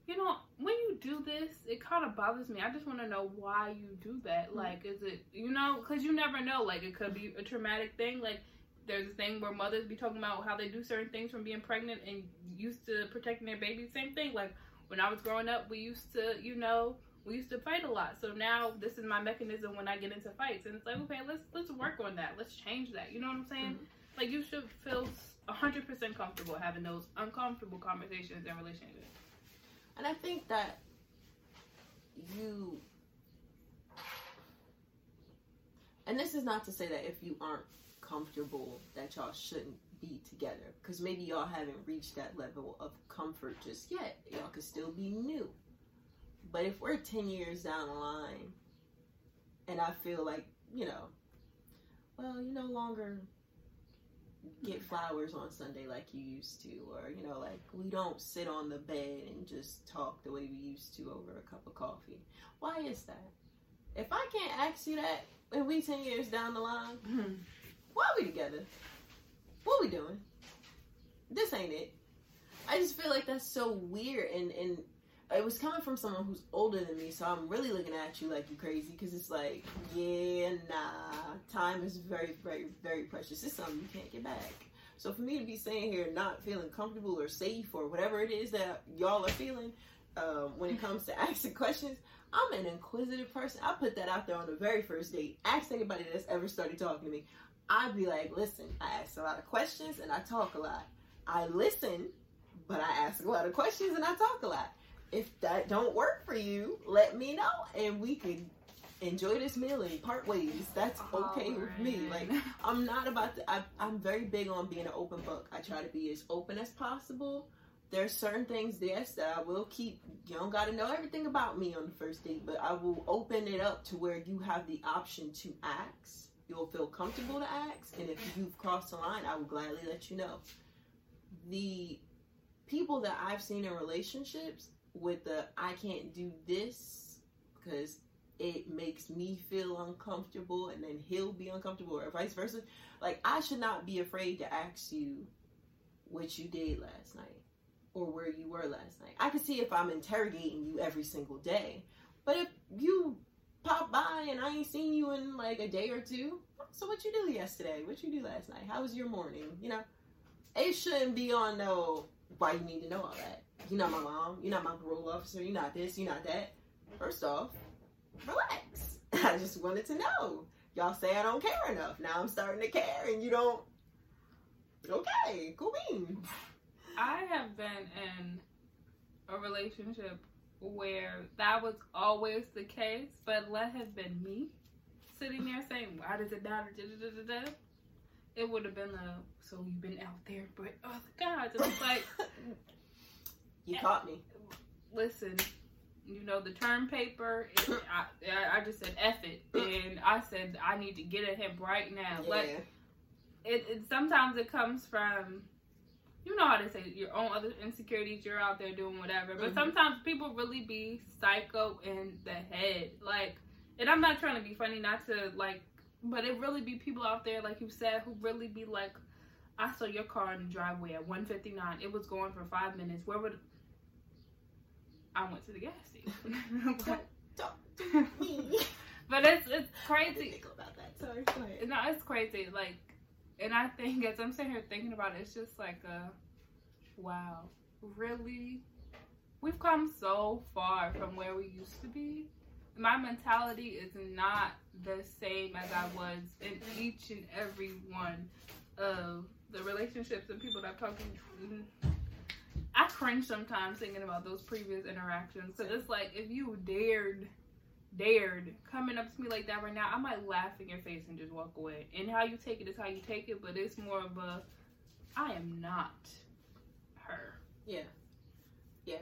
B: you know, when you do this, it kind of bothers me. I just want to know why you do that.
A: Mhm.
B: Like, is it, you know, because you never know. Like, it could be a traumatic thing. Like, there's a thing where mothers be talking about how they do certain things from being pregnant and used to protecting their baby. Same thing. Like, when I was growing up, we used to, you know, we used to fight a lot. So now this is my mechanism when I get into fights, and it's like, okay, let's let's work on that. Let's change that. You know what I'm saying?
A: Mhm.
B: Like you should feel hundred percent comfortable having those uncomfortable conversations in relationships.
A: And I think that you, and this is not to say that if you aren't comfortable that y'all shouldn't be together, because maybe y'all haven't reached that level of comfort just yet. Y'all could still be new. But if we're 10 years down the line, and I feel like, you know, well, you no longer get flowers on Sunday like you used to, or you know, like we don't sit on the bed and just talk the way we used to over a cup of coffee. Why is that? If I can't ask you that, and we ten years down the line, mm-hmm. why are we together? What are we doing? This ain't it. I just feel like that's so weird, and and it was coming from someone who's older than me, so I'm really looking at you like you crazy because it's like, yeah, nah, time is very, very, very precious. It's something you can't get back. So for me to be sitting here not feeling comfortable or safe or whatever it is that y'all are feeling um, when it comes to asking questions, I'm an inquisitive person. I put that out there on the very first date. Ask anybody that's ever started talking to me. I'd be like, listen, I ask a lot of questions and I talk a lot. I listen, but I ask a lot of questions and I talk a lot. If that don't work for you, let me know and we can enjoy this meal and part ways. That's okay with me. Like I'm not about to. I, I'm very big on being an open book. I try to be as open as possible. There's certain things, yes, that I will keep. You don't got to know everything about me on the first date, but I will open it up to where you have the option to ask. You'll feel comfortable to ask, and if you've crossed the line, I will gladly let you know. The people that I've seen in relationships with the I can't do this because it makes me feel uncomfortable and then he'll be uncomfortable or vice versa. Like I should not be afraid to ask you what you did last night or where you were last night. I can see if I'm interrogating you every single day. But if you pop by and I ain't seen you in like a day or two, so what you do yesterday? What you do last night? How was your morning? You know, it shouldn't be on no why you need to know all that. You're not my mom. You're not my parole officer. You're not this. You're not that. First off, relax. I just wanted to know. Y'all say I don't care enough. Now I'm starting to care, and you don't. Okay, cool beans.
B: I have been in a relationship where that was always the case, but let have been me sitting there saying, "Why does it matter?" It would have been a so you've been out there, but oh God, and it's like,
A: you caught me.
B: listen, you know the term paper. It, I, I just said F it, and I said I need to get at him right now.
A: Yeah.
B: Like it, it sometimes it comes from you know how they say your own other insecurities you're out there doing whatever but
A: Mhm.
B: sometimes people really be psycho in the head like and i'm not trying to be funny not to like but it really be people out there like you said who really be like i saw your car in the driveway at 159 it was going for five minutes where would i went to the gas station but,
A: Talk to me.
B: but it's it's crazy
A: about that. Sorry.
B: No, it's crazy. Like, and I think as I'm sitting here thinking about it, it's just like a wow, really? We've come so far from where we used to be. My mentality is not the same as I was in each and every one of the relationships and people that I've talked to. I cringe sometimes thinking about those previous interactions. So it's like if you dared dared coming up to me like that right now, I might laugh in your face and just walk away. And how you take it is how you take it, but it's more of a I am not her.
A: Yeah. Yeah.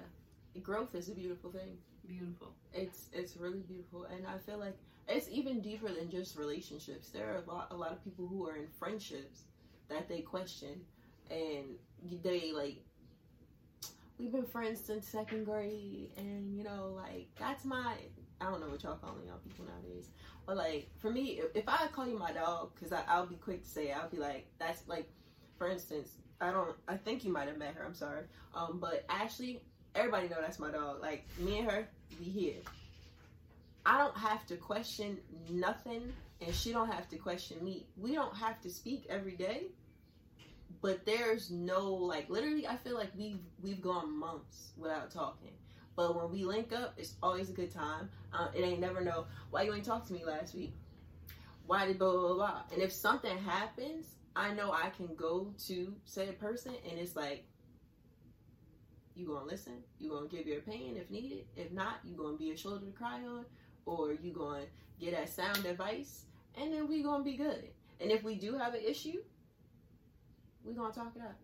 A: Growth is a beautiful thing.
B: Beautiful.
A: It's it's really beautiful, and I feel like it's even deeper than just relationships. There are a lot a lot of people who are in friendships that they question, and they like we've been friends since second grade, and you know, like that's my. I don't know what y'all calling y'all people nowadays, but like for me, if, I call you my dog, because I'll be quick to say, I'll be like, that's like, for instance, I don't. I think you might have met her. I'm sorry, um, but Ashley, everybody know that's my dog. Like me and her, we here. I don't have to question nothing, and she don't have to question me. We don't have to speak every day, but there's no like literally. I feel like we've we've gone months without talking. But when we link up, it's always a good time. Uh, it ain't never no why you ain't talk to me last week. Why did blah blah blah? And if something happens, I know I can go to said person, and it's like you gonna listen, you gonna give your opinion if needed. If not, you gonna be a shoulder to cry on, or you gonna get that sound advice, and then we gonna be good. And if we do have an issue, we gonna talk it up.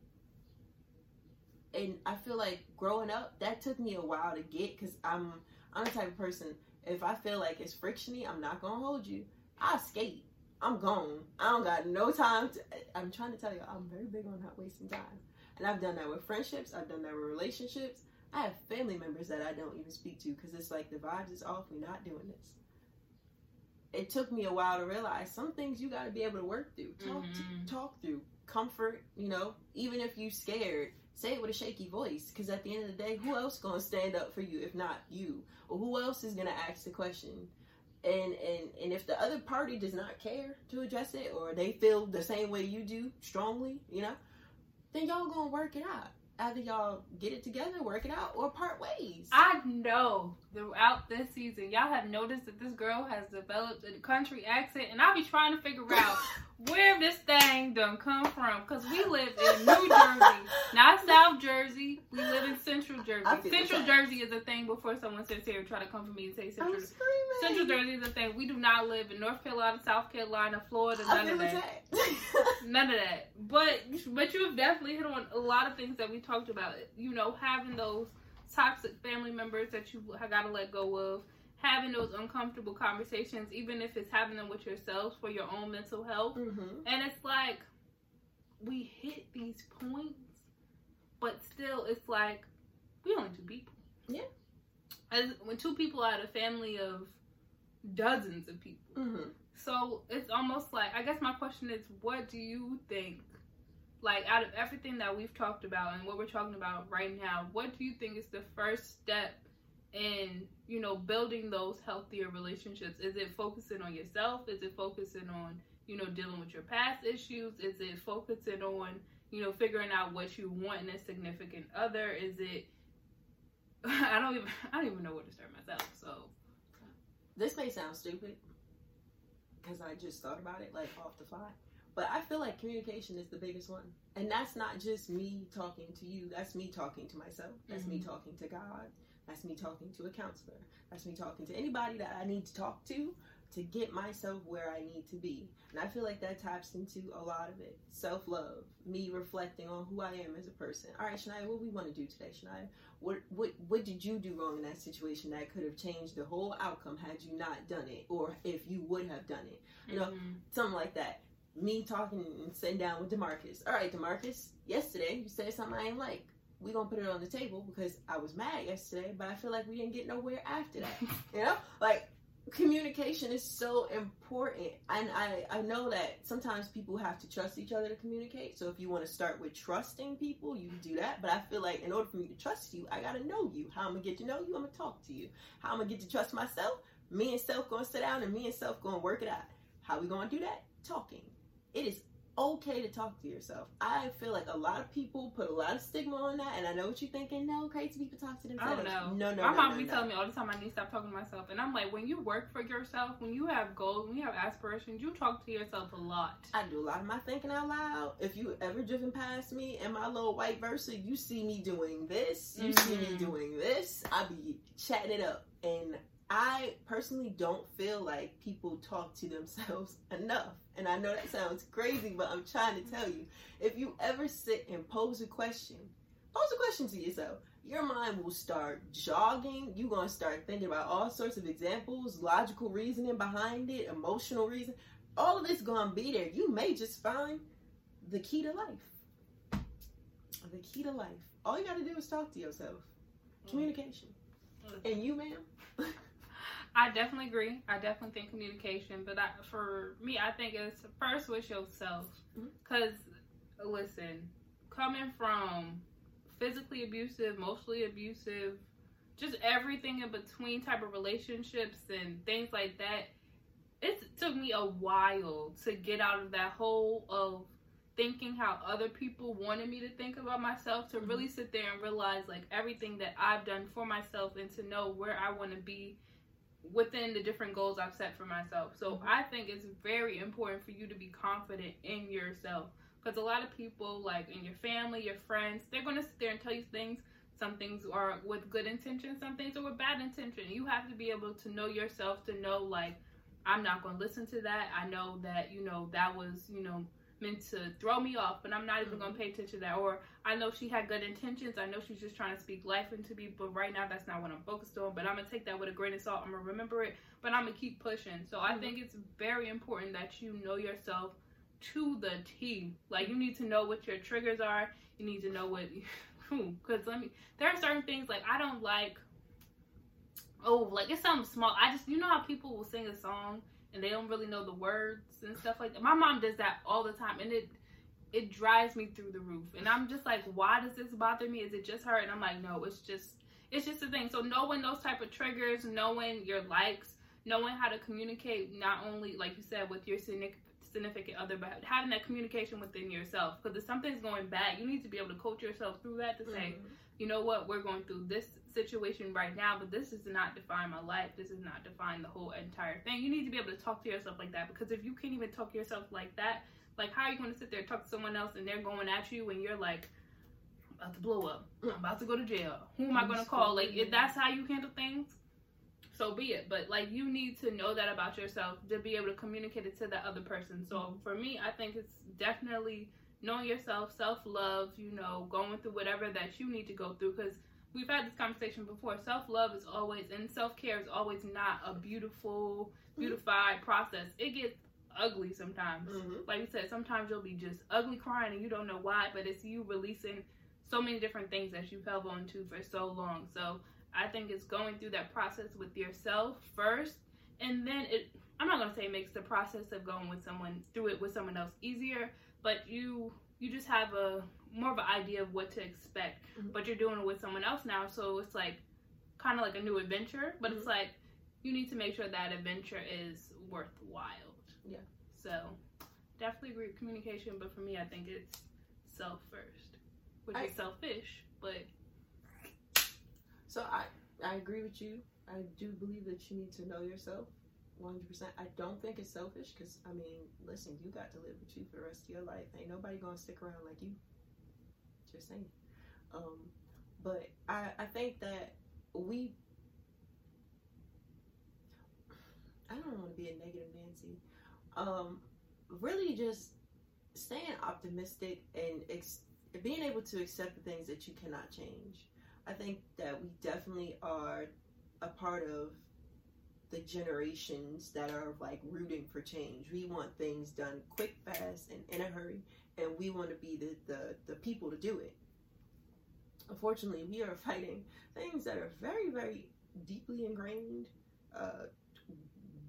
A: And I feel like growing up, that took me a while to get because I'm I'm the type of person. If I feel like it's frictiony, I'm not gonna hold you. I skate. I'm gone. I don't got no time to. I'm trying to tell you, I'm very big on not wasting time. And I've done that with friendships. I've done that with relationships. I have family members that I don't even speak to because it's like the vibes is off. We're not doing this. It took me a while to realize some things you got to be able to work through, talk
B: Mhm.
A: to, talk through, comfort. You know, even if you scared, say it with a shaky voice. Because at the end of the day, who else gonna stand up for you if not you? Or who else is gonna ask the question? And and and if the other party does not care to address it, or they feel the same way you do strongly, you know, then y'all gonna work it out. Either y'all get it together, work it out, or part ways.
B: I know throughout this season, y'all have noticed that this girl has developed a country accent, and I'll be trying to figure out where this thing done come from. Because we live in New Jersey, not South Jersey. We live in Central Jersey. Central. Jersey is a thing before someone sits here and try to come for me and say Central. Central Jersey is a thing. We do not live in North Carolina, South Carolina, Florida, none of that. None of that. But but you have definitely hit on a lot of things that we talked about. You know, having those toxic family members that you have got to let go of, having those uncomfortable conversations, even if it's having them with yourselves for your own mental health.
A: mm-hmm.
B: And it's like we hit these points, but still, it's like we only two people.
A: Yeah.
B: As when two people are a family of dozens of people.
A: Mm-hmm.
B: So it's almost like I guess my question is, what do you think? Like out of everything that we've talked about and what we're talking about right now, what do you think is the first step in you know building those healthier relationships? Is it focusing on yourself? Is it focusing on you know dealing with your past issues? Is it focusing on you know figuring out what you want in a significant other? Is it I don't even I don't even know where to start myself. So
A: This may sound stupid because I just thought about it like off the fly, but I feel like communication is the biggest one, and that's not just me talking to you. That's me talking to myself. That's me
B: Mhm.
A: talking to God. That's me talking to a counselor. That's me talking to anybody that I need to talk to to get myself where I need to be. And I feel like that taps into a lot of it. Self love, me reflecting on who I am as a person. All right, Shania, what we want to do today, Shania? What what what did you do wrong in that situation that could have changed the whole outcome had you not done it, or if you would have done it? You know,
B: mhm.
A: Something like that. Me talking and sitting down with Demarcus. All right, Demarcus. Yesterday you said something I ain't like. We gonna put it on the table because I was mad yesterday, but I feel like we didn't get nowhere after that. You know, like communication is so important. And I, I know that sometimes people have to trust each other to communicate. So if you want to start with trusting people you can do that. But i feel like in order for me to trust you i gotta know you. How i'm gonna get to know you i'm gonna talk to you. How i'm gonna get to trust myself? Me and self gonna sit down and me and self gonna work it out. How we gonna do that? Talking it is okay to talk to yourself i feel like a lot of people put a lot of stigma on that and i know what you're thinking no crazy people talk to themselves.
B: I don't know.
A: no no
B: My
A: no,
B: mom
A: no,
B: be
A: no.
B: telling me all the time I need to stop talking to myself, and I'm like, when you work for yourself, when you have goals, when you have aspirations, you talk to yourself a lot.
A: I do a lot of my thinking out loud. If you ever driven past me in my little white Versa, you see me doing this. You see me
B: Mhm.
A: doing this. I be chatting it up, and I personally don't feel like people talk to themselves enough. And I know that sounds crazy, but I'm trying to tell you, if you ever sit and pose a question, pose a question to yourself. Your mind will start jogging. You're gonna start thinking about all sorts of examples, logical reasoning behind it, emotional reason all of this gonna be there. You may just find the key to life. The key to life. all you got to do is talk to yourself.
B: Mm.
A: Communication.
B: Mm.
A: And you, ma'am?
B: I definitely agree. I definitely think communication, but I, for me, I think it's first with yourself. Because, listen, coming from physically abusive, emotionally abusive, just everything in between type of relationships and things like that, it took me a while to get out of that hole of thinking how other people wanted me to think about myself to
A: Mhm.
B: really sit there and realize like everything that I've done for myself and to know where I want to be within the different goals I've set for myself. So
A: Mhm.
B: I think it's very important for you to be confident in yourself because a lot of people like in your family, your friends, they're going to sit there and tell you things. Some things are with good intention, some things are with bad intention. You have to be able to know yourself to know like I'm not going to listen to that. I know that, you know, that was, you know, meant to throw me off, but I'm not even going to pay attention to that. Or I know she had good intentions. I know she's just trying to speak life into me, but right now that's not what I'm focused on. But I'm to take that with a grain of salt. I'm to remember it, but I'm to keep pushing. So I
A: Mhm.
B: think it's very important that you know yourself to the T. Like you need to know what your triggers are. You need to know what, because let me, there are certain things like I don't like, oh, like it's something small. I just, you know how people will sing a song and they don't really know the words and stuff like that. My mom does that all the time, and it it drives me through the roof. And I'm just like, why does this bother me? Is it just her? And I'm like, no, it's just it's just a thing. So knowing those type of triggers, knowing your likes, knowing how to communicate, not only like you said with your significant other, but having that communication within yourself. Because if something's going bad, you need to be able to coach yourself through that to say,
A: Mhm.
B: you know what, we're going through this situation right now, but this does not define my life. This does not define the whole entire thing. You need to be able to talk to yourself like that because if you can't even talk to yourself like that, like how are you going to sit there and talk to someone else and they're going at you and you're like, I'm about to blow up. I'm about to go to jail. Who am I going to call? Like, if that's how you handle things, so be it. But like, you need to know that about yourself to be able to communicate it to that other person. So for me, I think it's definitely knowing yourself, self love, you know, going through whatever that you need to go through. Because we've had this conversation before. Self love is always, and self care is always not a beautiful, beautified process. It gets ugly sometimes.
A: Mhm.
B: Like you said, sometimes you'll be just ugly crying and you don't know why, but it's you releasing so many different things that you've held on to for so long. So I think it's going through that process with yourself first, and then it. I'm not gonna say it makes the process of going with someone through it with someone else easier, but you you just have a more of an idea of what to expect.
A: Mhm.
B: But you're doing it with someone else now, so it's like kind of like a new adventure. But it's
A: Mhm.
B: like you need to make sure that adventure is worthwhile.
A: Yeah.
B: So definitely agree with communication, but for me, I think it's self first, which
A: I-
B: is selfish, but
A: So I I agree with you. I do believe that you need to know yourself 100%. I don't think it's selfish because, I mean, listen, you got to live with you for the rest of your life. Ain't nobody going to stick around like you. Just saying. Um, but I, I think that we. I don't want to be a negative Nancy. Um, really just staying optimistic and ex- being able to accept the things that you cannot change. I think that we definitely are a part of the generations that are like rooting for change. We want things done quick, fast, and in a hurry, and we want to be the, the, the people to do it. Unfortunately, we are fighting things that are very, very deeply ingrained, uh,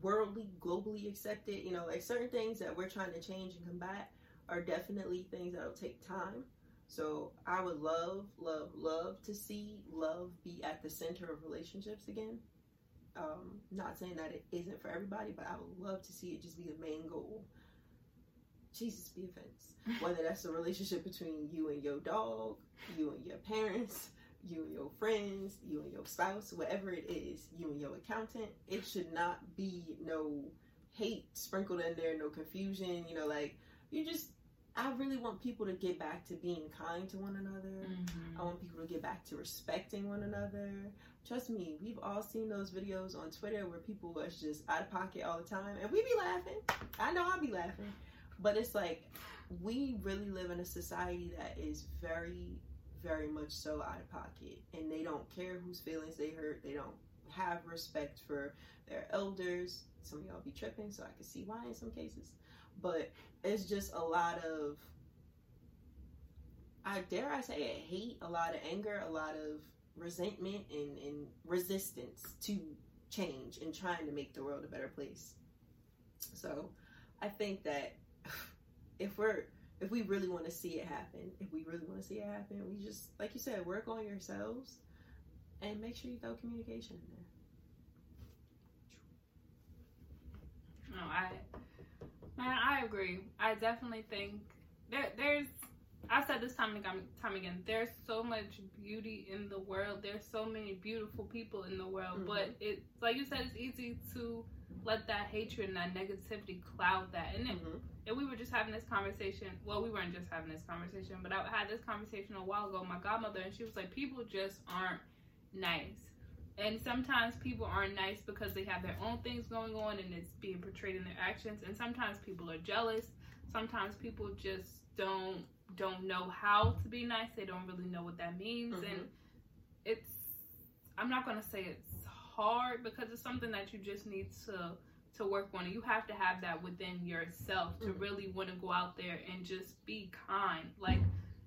A: worldly, globally accepted. You know, like certain things that we're trying to change and combat are definitely things that'll take time. So I would love, love, love to see love be at the center of relationships again. Um, not saying that it isn't for everybody, but I would love to see it just be the main goal. Jesus be offense. Whether that's a relationship between you and your dog, you and your parents, you and your friends, you and your spouse, whatever it is, you and your accountant, it should not be no hate sprinkled in there, no confusion, you know, like you just I really want people to get back to being kind to one another. Mm-hmm. I want people to get back to respecting one another. Trust me, we've all seen those videos on Twitter where people was just out of pocket all the time, and we be laughing. I know I'll be laughing, but it's like we really live in a society that is very, very much so out of pocket, and they don't care whose feelings they hurt. They don't have respect for their elders. Some of y'all be tripping, so I can see why in some cases, but it's just a lot of I dare I say it, hate, a lot of anger, a lot of resentment and, and resistance to change and trying to make the world a better place. So I think that if we're if we really want to see it happen, if we really want to see it happen, we just like you said, work on yourselves and make sure you throw communication in
B: there. No, I I agree. I definitely think there, there's I've said this time and time again. There's so much beauty in the world. There's so many beautiful people in the world, mm-hmm. but it's like you said, it's easy to let that hatred and that negativity cloud that. And, mm-hmm. and we were just having this conversation. Well, we weren't just having this conversation, but I had this conversation a while ago with my godmother, and she was like, "People just aren't nice." And sometimes people aren't nice because they have their own things going on and it's being portrayed in their actions. And sometimes people are jealous. Sometimes people just don't don't know how to be nice. They don't really know what that means, mm-hmm. and it's. I'm not gonna say it's hard because it's something that you just need to to work on. You have to have that within yourself to mm-hmm. really want to go out there and just be kind. Like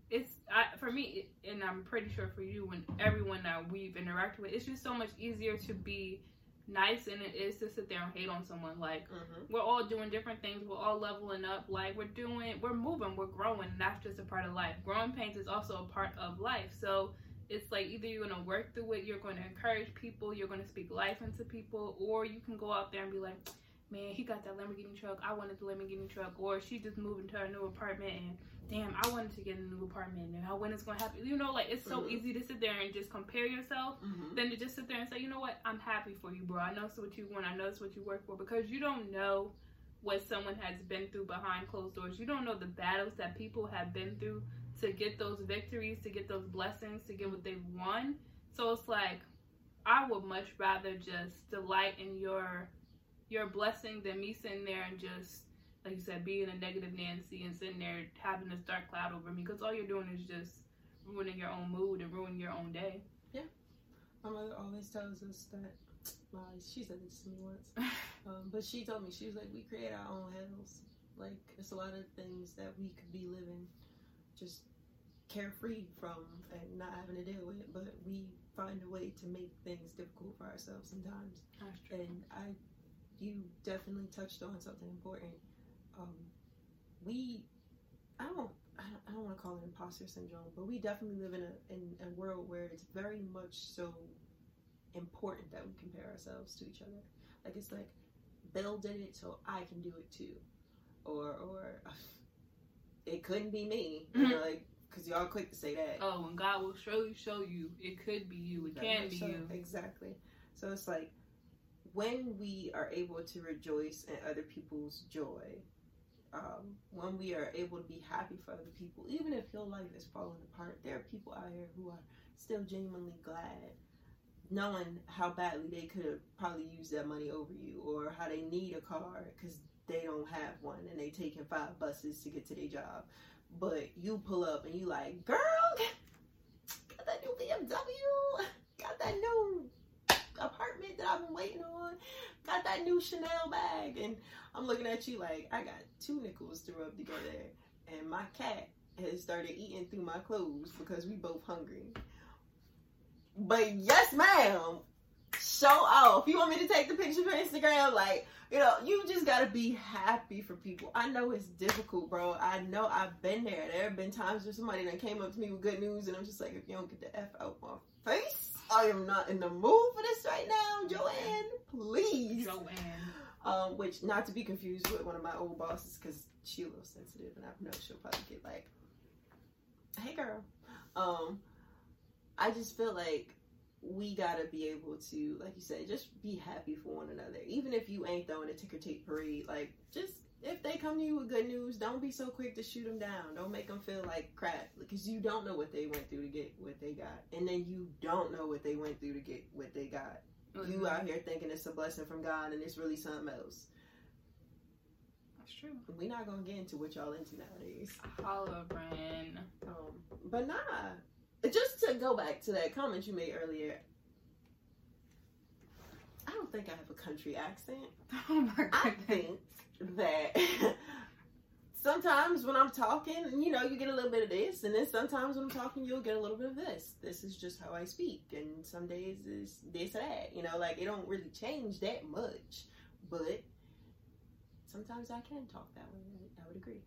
B: it's I, for me, and I'm pretty sure for you and everyone that we've interacted with, it's just so much easier to be nice than it is to sit there and hate on someone. Like mm-hmm. we're all doing different things. We're all leveling up. Like we're doing, we're moving, we're growing. that's just a part of life. Growing pains is also a part of life. So it's like either you're gonna work through it, you're gonna encourage people, you're gonna speak life into people, or you can go out there and be like, man, he got that Lamborghini truck. I wanted the Lamborghini truck, or she just moved into her new apartment and damn, I wanted to get a new apartment and how when it's gonna happen. You know, like it's so mm-hmm. easy to sit there and just compare yourself mm-hmm. than to just sit there and say, you know what, I'm happy for you, bro. I know it's what you want. I know it's what you work for because you don't know what someone has been through behind closed doors. You don't know the battles that people have been through to get those victories, to get those blessings, to get what they've won. So it's like I would much rather just delight in your your blessing than me sitting there and just like you said, being a negative Nancy and sitting there having this dark cloud over me because all you're doing is just ruining your own mood and ruining your own day.
A: Yeah. My mother always tells us that. Well, she said this to me once, um, but she told me she was like, "We create our own hells. Like it's a lot of things that we could be living just carefree from and not having to deal with, but we find a way to make things difficult for ourselves sometimes. And I, you definitely touched on something important um, we, I don't, I don't, want to call it imposter syndrome, but we definitely live in a in a world where it's very much so important that we compare ourselves to each other. Like it's like Bill did it, so I can do it too, or or it couldn't be me. You know, mm-hmm. like because y'all quick to say that.
B: Oh, and God will surely show you it could be you. It that can be so, you.
A: Exactly. So it's like when we are able to rejoice in other people's joy, um, when we are able to be happy for other people, even if your life is falling apart, there are people out here who are still genuinely glad, knowing how badly they could have probably used that money over you, or how they need a car because they don't have one and they taking five buses to get to their job. But you pull up and you like, girl, got that new BMW, got that new I've been waiting on, got that new Chanel bag, and I'm looking at you like I got two nickels to rub together, and my cat has started eating through my clothes because we both hungry. But yes, ma'am, show off. You want me to take the picture for Instagram? Like, you know, you just gotta be happy for people. I know it's difficult, bro. I know I've been there. There have been times where somebody that came up to me with good news, and I'm just like, if you don't get the F out my face, I am not in the mood for this right now, Joanne. Please.
B: Joanne.
A: Um, which not to be confused with one of my old bosses because she a little sensitive and I know she'll probably get like, "Hey, girl." Um, I just feel like we gotta be able to, like you said, just be happy for one another. Even if you ain't throwing a ticker tape parade, like just if they come to you with good news, don't be so quick to shoot them down. Don't make them feel like crap because you don't know what they went through to get what they got, and then you don't know what they went through to get what they got. Mm-hmm. You out here thinking it's a blessing from God, and it's really something else.
B: That's true.
A: We're not gonna get into what y'all into nowadays.
B: Holla, Bren.
A: Um, but nah. Just to go back to that comment you made earlier, I don't think I have a country accent.
B: Oh my goodness.
A: I think that sometimes when I'm talking, you know, you get a little bit of this, and then sometimes when I'm talking, you'll get a little bit of this. This is just how I speak, and some days is this or that. You know, like it don't really change that much, but sometimes I can talk that way. I would agree.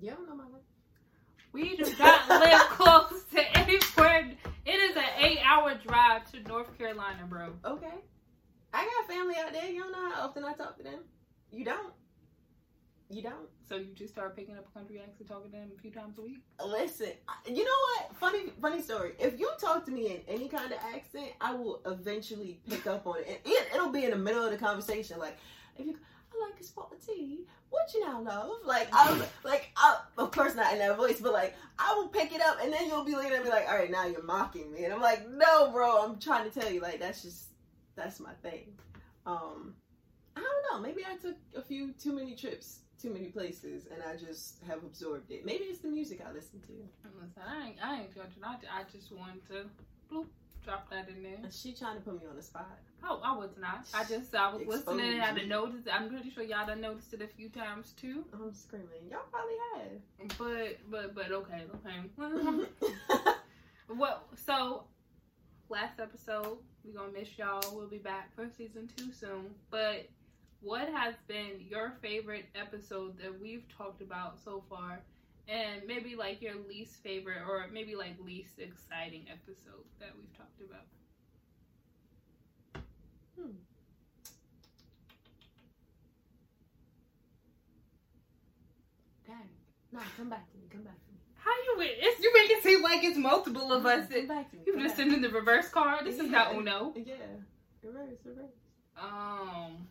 A: You don't know my life.
B: We do not live close to anywhere. It is an eight-hour drive to North Carolina, bro.
A: Okay. I got family out there. You don't know how often I talk to them. You don't. You don't.
B: So you just start picking up a country accent, talking to them a few times a week.
A: Listen, you know what? Funny, funny story. If you talk to me in any kind of accent, I will eventually pick up on it. And it, it'll be in the middle of the conversation. Like, if you, I like a spot of tea. What you now love? Like, I like, I, of course not in that voice, but like, I will pick it up, and then you'll be looking at me like, all right, now you're mocking me, and I'm like, no, bro, I'm trying to tell you, like, that's just, that's my thing. Um, I don't know. Maybe I took a few too many trips too many places and I just have absorbed it. Maybe it's the music I listen to.
B: Listen, I ain't, I ain't judging. I, I just wanted to bloop, drop that in there.
A: She trying to put me on the spot.
B: Oh, I was not. I just I was
A: Exposed
B: listening. I
A: me.
B: done noticed. I'm pretty sure y'all done noticed it a few times too.
A: I'm screaming. Y'all probably have.
B: But but but okay okay. Well, so last episode we gonna miss y'all. We'll be back for season two soon. But what has been your favorite episode that we've talked about so far? And maybe like your least favorite or maybe like least exciting episode that we've talked about. Hmm.
A: Dang. No, come back to me. Come back to me.
B: You you make it seem like it's multiple of us.
A: Come back to me.
B: You just sending the reverse card. This is not Uno.
A: Yeah. Reverse, reverse.
B: Um,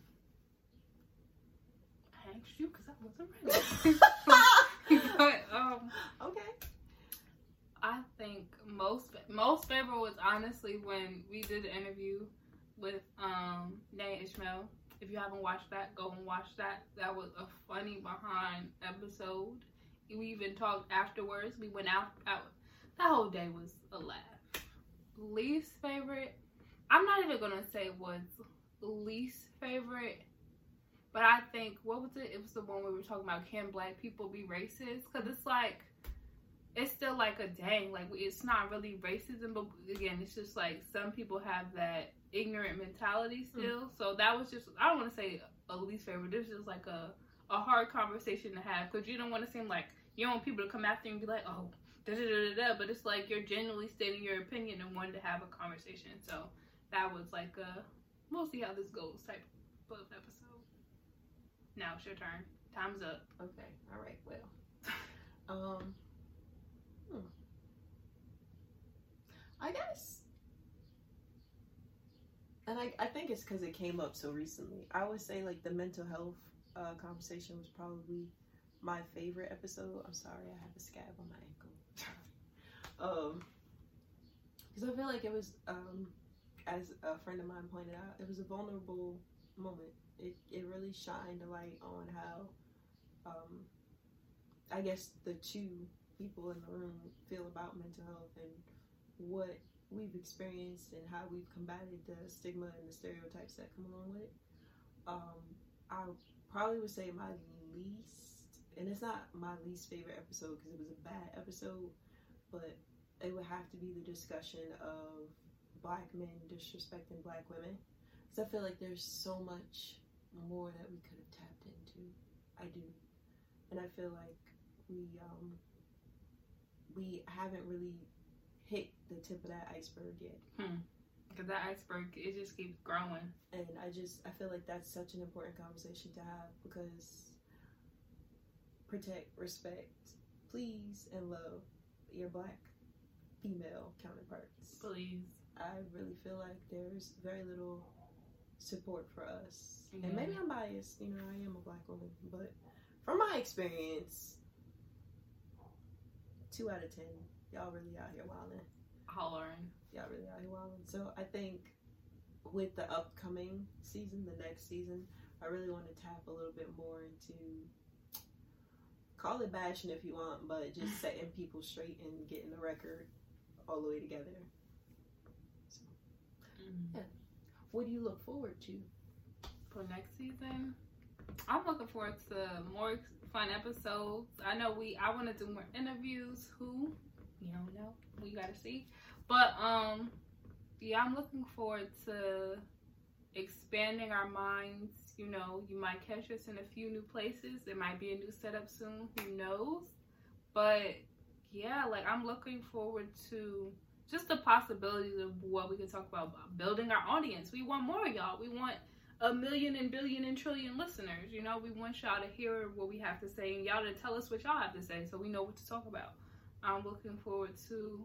B: I asked you because I wasn't ready. but um,
A: okay.
B: I think most most favorite was honestly when we did the interview with um Nay Ishmael. If you haven't watched that, go and watch that. That was a funny behind episode. We even talked afterwards. We went out out. That whole day was a laugh. Least favorite. I'm not even gonna say was least favorite, but I think what was it? It was the one we were talking about can black people be racist? Because it's like it's still like a dang, like it's not really racism, but again, it's just like some people have that ignorant mentality mm. still. So that was just I don't want to say a least favorite. This is just like a a hard conversation to have because you don't want to seem like you don't want people to come after you and be like, oh, da da da da. But it's like you're genuinely stating your opinion and wanting to have a conversation. So that was like a we'll see how this goes type of episode. Now it's your turn. Time's up.
A: Okay. All right. Well. Um. hmm. I guess. And I, I think it's because it came up so recently. I would say like the mental health uh, conversation was probably my favorite episode. I'm sorry, I have a scab on my ankle. um, because I feel like it was, um, as a friend of mine pointed out, it was a vulnerable moment. It it really shined a light on how, um, I guess the two people in the room feel about mental health and what we've experienced and how we've combated the stigma and the stereotypes that come along with it. Um, I probably would say my least, and it's not my least favorite episode because it was a bad episode, but it would have to be the discussion of black men disrespecting black women. Because I feel like there's so much more that we could have tapped into. I do. And I feel like we um we haven't really hit the tip of that iceberg yet.
B: Because that iceberg, it just keeps growing.
A: And I just I feel like that's such an important conversation to have because protect, respect, please, and love your black female counterparts.
B: Please.
A: I really feel like there's very little support for us.
B: Yeah.
A: And maybe I'm biased, you know, I am a black woman, but from my experience, two out of ten, y'all really out here wilding.
B: Hollering.
A: Y'all really out here wilding. So I think with the upcoming season, the next season, I really want to tap a little bit more into call it bashing if you want, but just setting people straight and getting the record all the way together.
B: Mm.
A: What do you look forward to?
B: For next season, I'm looking forward to more fun episodes. I know we I want to do more interviews. Who? you don't know. We gotta see. But um, yeah, I'm looking forward to expanding our minds. You know, you might catch us in a few new places. There might be a new setup soon. Who knows? But yeah, like I'm looking forward to just the possibilities of what we can talk about building our audience. We want more y'all. We want a million and billion and trillion listeners. You know, we want y'all to hear what we have to say and y'all to tell us what y'all have to say so we know what to talk about. I'm looking forward to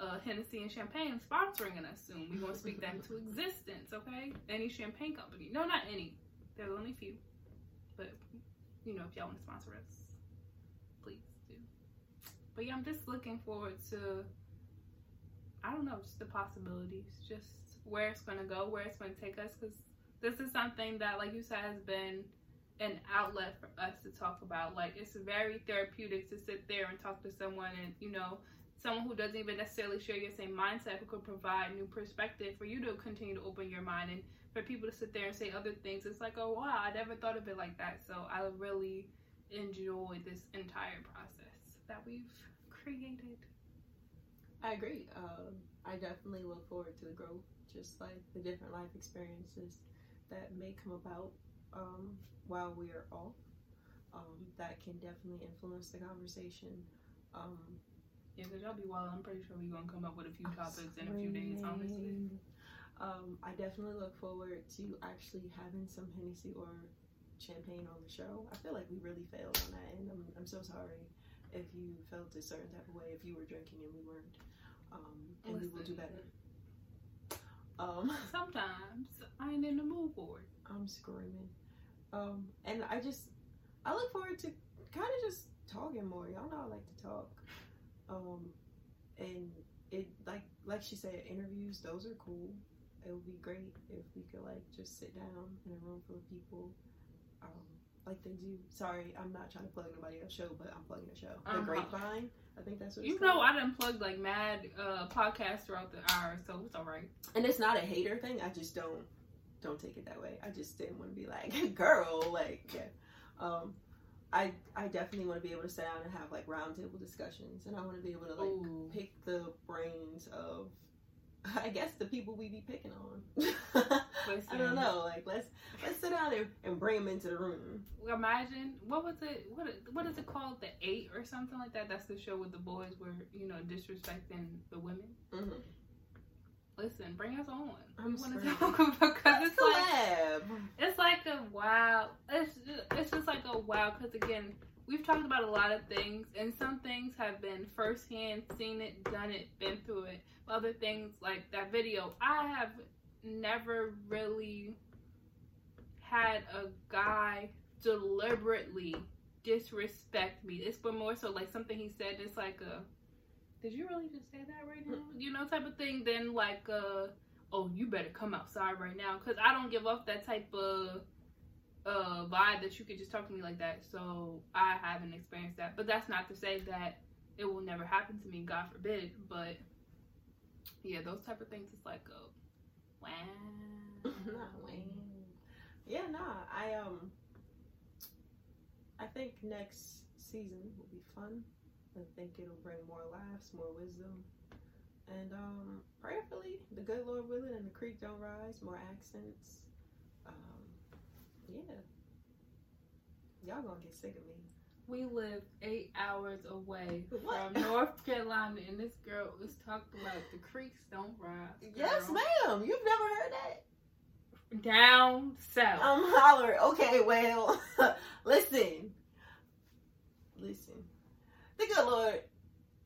B: uh, Hennessy and Champagne sponsoring us soon. We're going to speak that into existence, okay? Any champagne company. No, not any. There's only a few. But, you know, if y'all want to sponsor us, please do. But yeah, I'm just looking forward to, I don't know, just the possibilities. Just where it's going to go, where it's going to take us. Because this is something that, like you said, has been an outlet for us to talk about. Like, it's very therapeutic to sit there and talk to someone and, you know, someone who doesn't even necessarily share your same mindset who could provide new perspective for you to continue to open your mind and for people to sit there and say other things. It's like oh wow i never thought of it like that. So i really enjoy this entire process that we've created.
A: I agree. Um, i definitely look forward to the growth just like the different life experiences that may come about um, while we are off. Um, that can definitely influence the conversation. Um,
B: yeah, because y'all be wild. I'm pretty sure we're going to come up with a few topics in a few days, honestly.
A: Um, I definitely look forward to actually having some Hennessy or champagne on the show. I feel like we really failed on that, and I'm, I'm so sorry if you felt a certain type of way if you were drinking and we weren't. Um, and Listen, we will do better.
B: Um, Sometimes I ain't in the mood for it.
A: I'm screaming. Um, and I just, I look forward to kind of just talking more. Y'all know I like to talk. Um, and it like like she said, interviews those are cool. It would be great if we could like just sit down in a room full of people, um, like they do. Sorry, I'm not trying to plug nobody else's show, but I'm plugging a show. The uh-huh. Grapevine. I think that's what
B: you know. I done plugged like mad uh, podcasts throughout the hour, so it's all right.
A: And it's not a hater thing. I just don't don't take it that way. I just didn't want to be like, girl, like yeah. Um, I I definitely want to be able to sit down and have like roundtable discussions, and I want to be able to like Ooh. pick the brains of, I guess the people we be picking on. I don't know. Like let's let's sit down there and bring them into the room.
B: Imagine what was it? What what is it called? The Eight or something like that. That's the show with the boys where you know disrespecting the women. Mm-hmm. Listen, bring us on. I'm want to talk about because it's like it's like a wow. It's just, it's just like a wow because again, we've talked about a lot of things, and some things have been firsthand, seen it, done it, been through it. Other things like that video, I have never really had a guy deliberately disrespect me. It's been more so like something he said. It's like a did you really just say that right now? You know, type of thing. Then like, uh, oh, you better come outside right now, because I don't give off that type of uh vibe that you could just talk to me like that. So I haven't experienced that, but that's not to say that it will never happen to me. God forbid. But yeah, those type of things. It's like, oh, wow.
A: Not wow. Yeah, nah. I um. I think next season will be fun. I think it'll bring more laughs, more wisdom. And um, prayerfully, the good Lord willing, and the creek don't rise, more accents. Um, yeah. Y'all gonna get sick of me.
B: We live eight hours away what? from North Carolina, and this girl was talking about the creeks don't rise.
A: Girl. Yes, ma'am. You've never heard that?
B: Down south.
A: I'm hollering. Okay, well, listen. Listen the good Lord,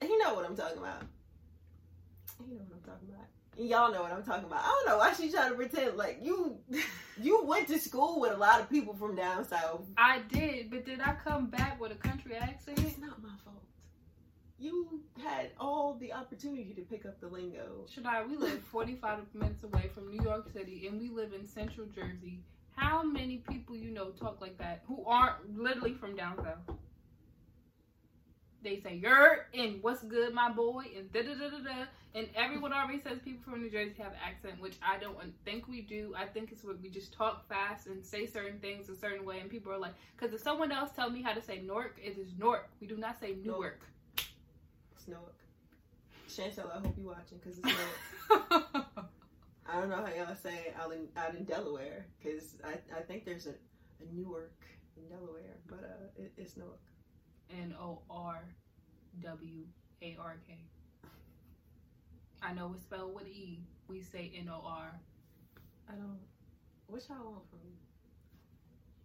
A: He know what I'm talking about. He know what I'm talking about. y'all know what I'm talking about. I don't know why she's trying to pretend like you you went to school with a lot of people from down south.
B: I did, but did I come back with a country accent?
A: It's not my fault. You had all the opportunity to pick up the lingo.
B: I? we live 45 minutes away from New York City and we live in central Jersey. How many people you know talk like that who aren't literally from down south? They say you're and what's good, my boy, and da da da da da. And everyone already says people from New Jersey have accent, which I don't think we do. I think it's what we just talk fast and say certain things a certain way, and people are like, because if someone else tell me how to say Newark, it is Newark. We do not say Newark.
A: It's Newark. Chantel, I hope you're watching because it's Newark. I don't know how y'all say it out in out in Delaware because I, I think there's a, a Newark in Delaware, but uh, it, it's Newark.
B: N O R W A R K. I know it's spelled with E. We say N O R.
A: I don't. What y'all want from me?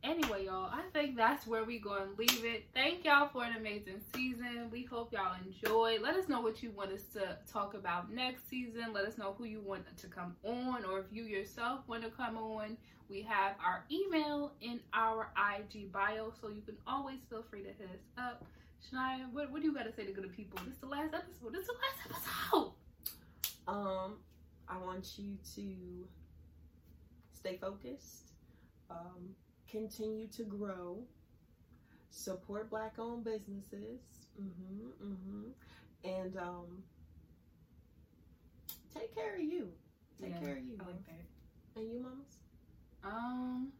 B: Anyway, y'all, I think that's where we to leave it. Thank y'all for an amazing season. We hope y'all enjoy. Let us know what you want us to talk about next season. Let us know who you want to come on or if you yourself want to come on. We have our email in our IG bio, so you can always feel free to hit us up. Shania, what, what do you got to say to good people? This is the last episode. This is the last episode.
A: Um, I want you to stay focused. Um, continue to grow, support black owned businesses, mm-hmm, mm-hmm. and um, take care of you. Take
B: Yeah,
A: care of you.
B: I like that.
A: And you, mamas?
B: Um,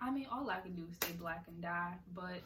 B: I mean, all I can do is stay black and die, but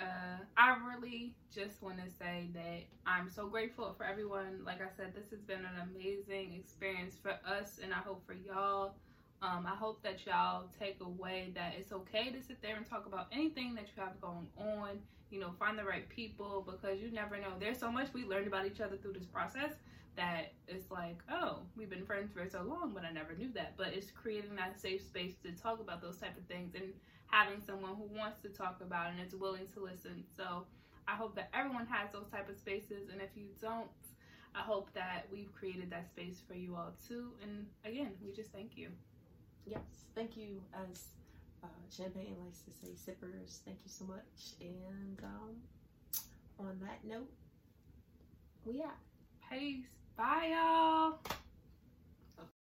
B: uh, I really just want to say that I'm so grateful for everyone. Like I said, this has been an amazing experience for us, and I hope for y'all. Um, I hope that y'all take away that it's okay to sit there and talk about anything that you have going on. You know, find the right people because you never know. There's so much we learned about each other through this process that it's like, oh, we've been friends for so long, but I never knew that. But it's creating that safe space to talk about those type of things and having someone who wants to talk about and is willing to listen. So I hope that everyone has those type of spaces, and if you don't, I hope that we've created that space for you all too. And again, we just thank you.
A: Yes. Thank you, as uh, Champagne likes to say, sippers. Thank you so much. And um, on that note, we out.
B: Peace. Bye, y'all.